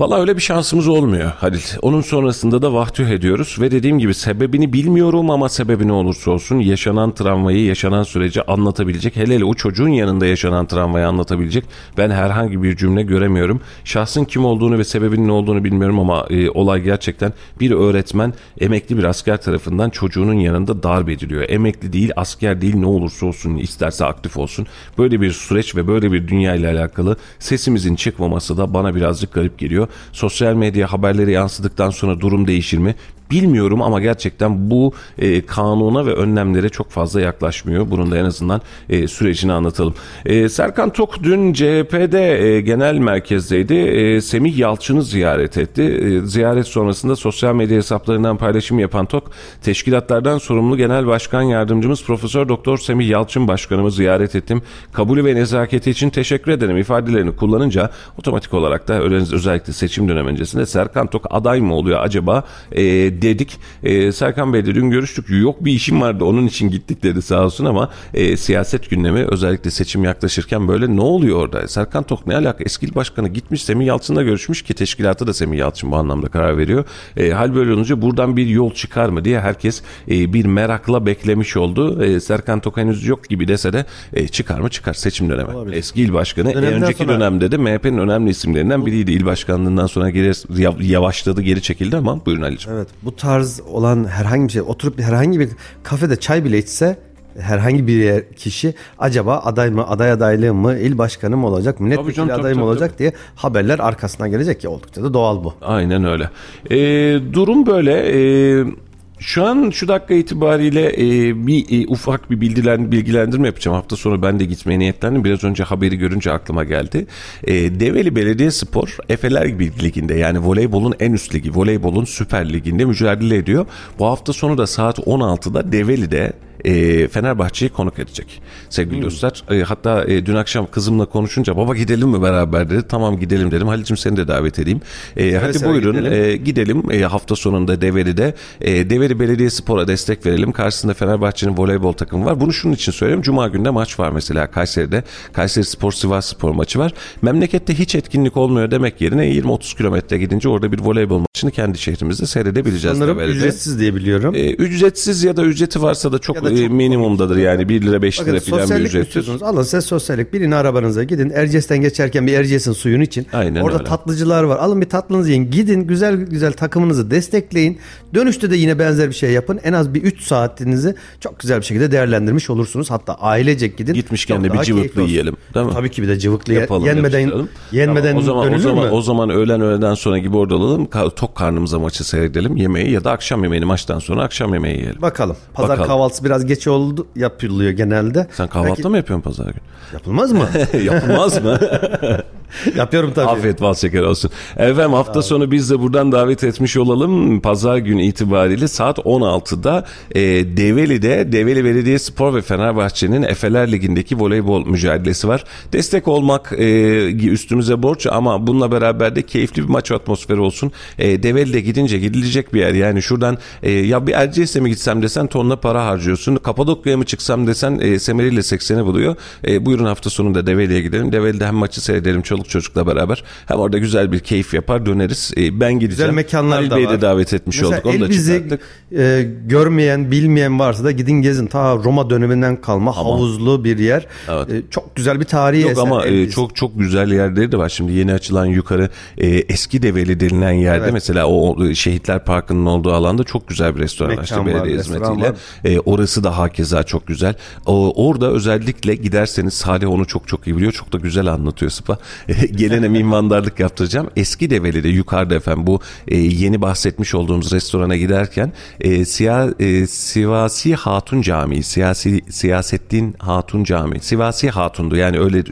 Valla öyle bir şansımız olmuyor Halil. Onun sonrasında da vahtüh ediyoruz ve dediğim gibi sebebini bilmiyorum ama sebebi ne olursa olsun yaşanan travmayı, yaşanan süreci anlatabilecek. Hele hele o çocuğun yanında yaşanan travmayı anlatabilecek. Ben herhangi bir cümle göremiyorum. Şahsın kim olduğunu ve sebebinin ne olduğunu bilmiyorum ama e, olay gerçekten bir öğretmen emekli bir asker tarafından çocuğunun yanında darp ediliyor. Emekli değil, asker değil ne olursa olsun isterse aktif olsun. Böyle bir süreç ve böyle bir dünya ile alakalı sesimizin çıkmaması da bana birazcık garip geliyor. Sosyal medya haberleri yansıdıktan sonra durum değişir mi? Bilmiyorum ama gerçekten bu e, kanuna ve önlemlere çok fazla yaklaşmıyor. Bunun da en azından e, sürecini anlatalım. E, Serkan Tok dün CHP'de e, genel merkezdeydi. E, Semih Yalçın'ı ziyaret etti. E, ziyaret sonrasında sosyal medya hesaplarından paylaşım yapan Tok, teşkilatlardan sorumlu Genel Başkan Yardımcımız Profesör Doktor Semih Yalçın Başkanımı ziyaret ettim. Kabulü ve nezaketi için teşekkür ederim ifadelerini kullanınca otomatik olarak da özellikle seçim dönemi öncesinde Serkan Tok aday mı oluyor acaba e, dedik. E, Serkan Bey'le dün görüştük. Yok bir işim vardı onun için gittik dedi sağ olsun ama e, siyaset gündemi özellikle seçim yaklaşırken böyle ne oluyor orada? Serkan Tok ne alaka? Eski il başkanı gitmiş Semih Yalçın'la görüşmüş ki teşkilatı da Semih Yalçın bu anlamda karar veriyor. E, hal böyle olunca buradan bir yol çıkar mı diye herkes e, bir merakla beklemiş oldu. E, Serkan Tok henüz yok gibi dese de e, çıkar mı çıkar seçim dönemi. Eski il başkanı. E, Dönemden önceki sonra- dönemde de MHP'nin önemli isimlerinden biriydi. İl başkanlığından sonra geri yav- yavaşladı geri çekildi ama buyurun Ali'ciğim. Evet bu tarz olan herhangi bir şey oturup herhangi bir kafede çay bile içse herhangi bir kişi acaba aday mı aday adaylığı mı il başkanı mı olacak Tabii milletvekili canım, tabii, adayı mı tabii, olacak diye haberler arkasından gelecek ki oldukça da doğal bu. Aynen öyle. Ee, durum böyle. Ee, şu an şu dakika itibariyle e, bir e, ufak bir bilgilen, bilgilendirme yapacağım. Hafta sonu ben de gitmeye niyetlendim. Biraz önce haberi görünce aklıma geldi. E, Develi Belediyespor Efeler Liginde yani voleybolun en üst ligi, voleybolun süper liginde mücadele ediyor. Bu hafta sonu da saat 16'da Develi'de e, Fenerbahçe'yi konuk edecek sevgili dostlar. E, hatta e, dün akşam kızımla konuşunca baba gidelim mi beraber dedi. Tamam gidelim dedim. Halicim seni de davet edeyim. E, hadi buyurun gidelim. e, gidelim E, hafta sonunda Develi'de. E, Develi Belediyespor'a destek verelim. Karşısında Fenerbahçe'nin voleybol takımı var. Bunu şunun için söylüyorum. Cuma günde maç var mesela Kayseri'de. Kayseri Spor Sivas Spor maçı var. Memlekette hiç etkinlik olmuyor demek yerine 20-30 kilometre gidince orada bir voleybol maçını kendi şehrimizde seyredebileceğiz. Sanırım Develi'de. ücretsiz diye biliyorum. E, ücretsiz ya da ücreti varsa da çok, Ya da e, minimumdadır yani 1 lira 5 Bakın lira falan bir ücrettir. Alın size sosyallik. Birini arabanıza gidin. Erciyes'ten geçerken bir Erciyes'in suyun için. Aynen Orada öyle. tatlıcılar var. Alın bir tatlınızı yiyin. Gidin güzel güzel takımınızı destekleyin. Dönüşte de yine benzer bir şey yapın. En az bir 3 saatinizi çok güzel bir şekilde değerlendirmiş olursunuz. Hatta ailecek gidin. Gitmişken de bir cıvıklı yiyelim, değil mi? Tabii ki bir de cıvıklı Yapalım, yenmeden yapıştıralım. yenmeden Tamam, o zaman o zaman mü? o zaman öğlen öğleden sonra gibi orada olalım. Tok karnımıza maçı seyredelim. Yemeği ya da akşam yemeğini maçtan sonra akşam yemeği yiyelim. Bakalım. Pazar Bakalım. kahvaltısı biraz geç oldu yapılıyor genelde. Sen kahvaltı Belki- mı yapıyorsun pazar günü? Yapılmaz mı? Yapılmaz mı? Yapıyorum tabii. Afiyet bal şeker olsun. Efendim hafta sonu biz de buradan davet etmiş olalım. Pazar günü itibariyle saat 16'da e, Develi'de Develi Belediyespor ve Fenerbahçe'nin Efeler Ligi'ndeki voleybol mücadelesi var. Destek olmak e, üstümüze borç ama bununla beraber de keyifli bir maç atmosferi olsun. E, Develi'de gidince gidilecek bir yer. Yani şuradan e, ya bir Erciyes'e mi gitsem desen tonla para harcıyorsun. Kapadokya'ya mı çıksam desen e, Semeri ile 80'i buluyor. E, buyurun hafta sonunda Develi'ye gidelim. Develi'de hem maçı seyredelim çoluk çocukla beraber. Hem orada güzel bir keyif yapar döneriz. E, ben gideceğim. Güzel mekanlar Halil da Bey'i de davet etmiş Mesela olduk. Onu da çıkarttık. e, görmeyen, bilmeyen varsa da gidin gezin. Ta Roma döneminden kalma havuzlu bir yer. Evet. E, çok güzel bir tarihi Yok eser. ama e, çok çok güzel yerleri de var. Şimdi yeni açılan yukarı e, eski Develi denilen yerde Evet. mesela o Şehitler Parkı'nın olduğu alanda çok güzel bir restoran Mekan açtı belediye hizmetiyle. E, orası da hakeza çok güzel. O, orada özellikle giderseniz Salih onu çok çok iyi biliyor. Çok da güzel anlatıyor Sıpa. E, gelene minvandarlık yaptıracağım. Eski Develi'de yukarıda efendim bu e, yeni bahsetmiş olduğumuz restorana giderken e, siya, e, Sivasi Hatun Camii, siyasi Siyasettin Hatun Camii. Sivasi Hatun'du yani öyle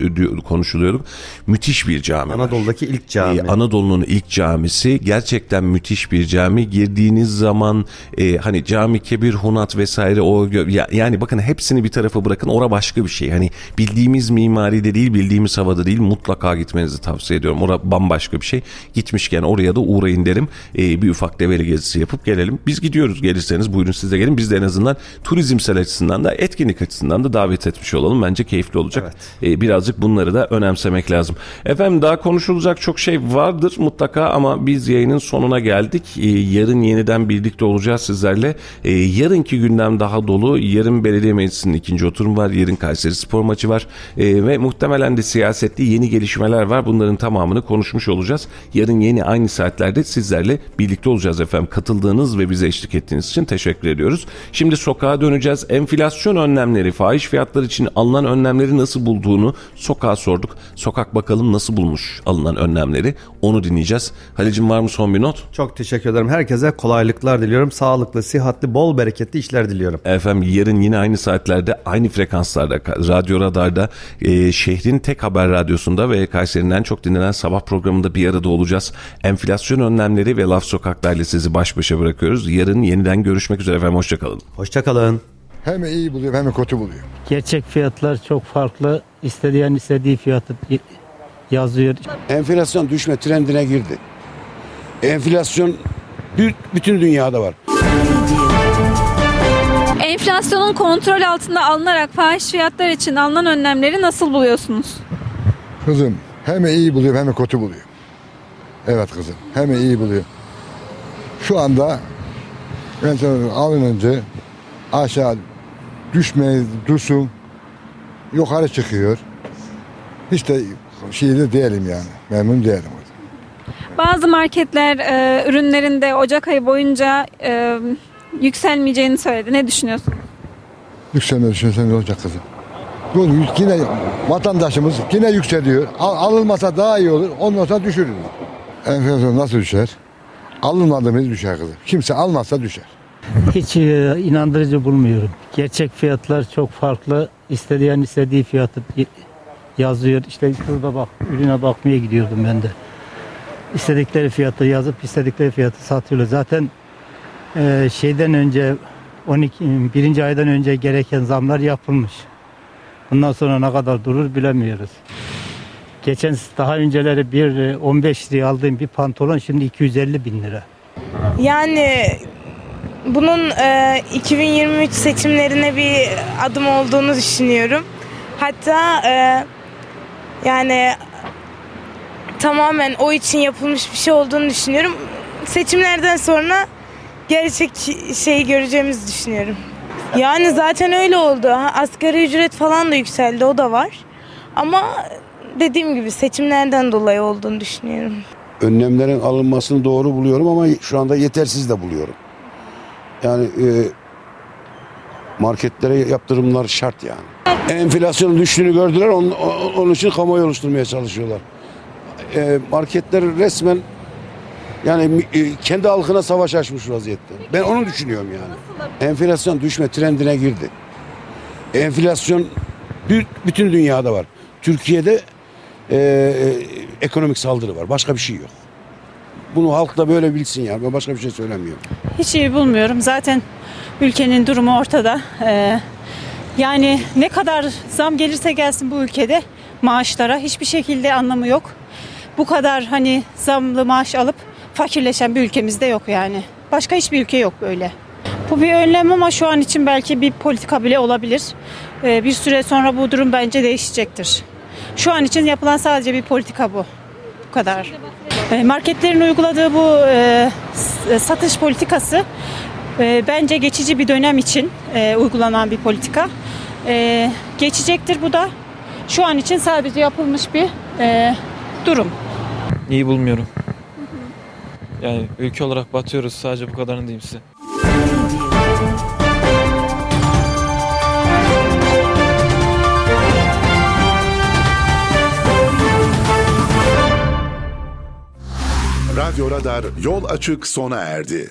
konuşuluyordu. Müthiş bir cami. var. Anadolu'daki ilk cami. Ee, Anadolu'nun ilk camisi gerçekten müthiş bir cami. Girdiğiniz zaman e, hani cami kebir, hunat vesaire o yani bakın hepsini bir tarafa bırakın. Ora başka bir şey. Hani bildiğimiz mimaride değil, bildiğimiz havada değil. Mutlaka gitmenizi tavsiye ediyorum. Ora bambaşka bir şey. Gitmişken oraya da uğrayın derim. E, bir ufak develi gezisi yapıp gelelim. Biz gidiyoruz gelirseniz buyurun siz de gelin. Biz de en azından turizmsel açısından da etkinlik açısından da davet etmiş olalım. Bence keyifli olacak. E, birazcık bunları da önemsemek lazım. Efendim daha konuşulacak çok şey vardır mutlaka ama biz yayının sonuna geldik. E, yarın yeniden birlikte olacağız sizlerle. E, yarınki gündem daha dolu. Yarın belediye meclisinin ikinci oturum var. Yarın Kayseri spor maçı var. E, ve muhtemelen de siyasette yeni gelişmeler var. Bunların tamamını konuşmuş olacağız. Yarın yeni aynı saatlerde sizlerle birlikte olacağız efendim. Katıldığınız ve bize eşlik ettiğiniz için teşekkür ediyoruz. Şimdi sokağa döneceğiz. Enflasyon önlemleri, fahiş fiyatlar için alınan önlemleri nasıl bulduğunu sokağa sorduk. Sokak bakalım nasıl bulmuş alınan önlemleri onu dinleyeceğiz. Halicim var mı son bir not? Çok teşekkür ederim. Herkese kolaylıklar diliyorum. Sağlıklı, sıhhatli, bol bereketli işler diliyorum. Efendim yarın yine aynı saatlerde aynı frekanslarda Radyo Radar'da e, şehrin tek haber radyosunda ve Kayseri'nin en çok dinlenen sabah programında bir arada olacağız. Enflasyon önlemleri ve laf sokaklarla sizi baş başa bırakıyoruz. Yarın yeniden görüşmek üzere efendim hoşçakalın. Hoşçakalın. Hem iyi buluyor hem de kötü buluyor. Gerçek fiyatlar çok farklı. İsteyen istediği fiyatı yazıyor. Enflasyon düşme trendine girdi. Enflasyon Bü- Bütün dünyada var. Enflasyonun kontrol altında alınarak fahiş fiyatlar için alınan önlemleri nasıl buluyorsunuz? Kızım hem iyi buluyor hem kötü buluyor. Evet kızım hem iyi buluyor. Şu anda mesela alınınca aşağı düşmeye dursun yukarı çıkıyor. Hiç de şeyde değilim yani. Memnun değilim. Bazı marketler e, ürünlerinde Ocak ayı boyunca e, yükselmeyeceğini söyledi. Ne düşünüyorsun? Yükselme düşünsen ne olacak kızım? Bu yine vatandaşımız yine yükseliyor. Al, alınmasa daha iyi olur. Ondan sonra düşürür. Enflasyon nasıl düşer? Alınmadığımız düşer kızım. Kimse almazsa düşer. Hiç e, inandırıcı bulmuyorum. Gerçek fiyatlar çok farklı. İsteyen istediği fiyatı yazıyor. İşte şurada bak ürüne bakmaya gidiyordum ben de. İstedikleri fiyatı yazıp istedikleri fiyatı satıyorlar. Zaten e, şeyden önce 12 birinci aydan önce gereken zamlar yapılmış. Bundan sonra ne kadar durur bilemiyoruz. Geçen daha önceleri bir e, 15 liraya aldığım bir pantolon şimdi 250 bin lira. Yani bunun e, 2023 seçimlerine bir adım olduğunu düşünüyorum. Hatta e, yani tamamen o için yapılmış bir şey olduğunu düşünüyorum. Seçimlerden sonra gerçek şeyi göreceğimizi düşünüyorum. Yani zaten öyle oldu. Asgari ücret falan da yükseldi o da var. Ama dediğim gibi seçimlerden dolayı olduğunu düşünüyorum. Önlemlerin alınmasını doğru buluyorum ama şu anda yetersiz de buluyorum. Yani e, marketlere yaptırımlar şart yani. Enflasyonun düştüğünü gördüler onun, onun için kamuoyu oluşturmaya çalışıyorlar. E, marketler resmen yani e, kendi halkına savaş açmış vaziyette. Ben onu düşünüyorum yani. Enflasyon düşme trendine girdi. Enflasyon bü- bütün dünyada var. Türkiye'de e, e, ekonomik saldırı var. Başka bir şey yok. Bunu halk da böyle bilsin ya. Ben başka bir şey söylemiyorum. Hiç iyi bulmuyorum. Zaten ülkenin durumu ortada. Ee, yani ne kadar zam gelirse gelsin bu ülkede maaşlara hiçbir şekilde anlamı yok. Bu kadar hani zamlı maaş alıp fakirleşen bir ülkemizde yok yani. Başka hiçbir ülke yok böyle. Bu bir önlem ama şu an için belki bir politika bile olabilir. Ee, bir süre sonra bu durum bence değişecektir. Şu an için yapılan sadece bir politika bu. Bu kadar. E, Marketlerin uyguladığı bu e, s- satış politikası e, bence geçici bir dönem için e, uygulanan bir politika. E, geçecektir bu da. Şu an için sadece yapılmış bir e, durum. İyi bulmuyorum. Yani ülke olarak batıyoruz sadece bu kadarını diyeyim size. Radyo Radar yol açık sona erdi.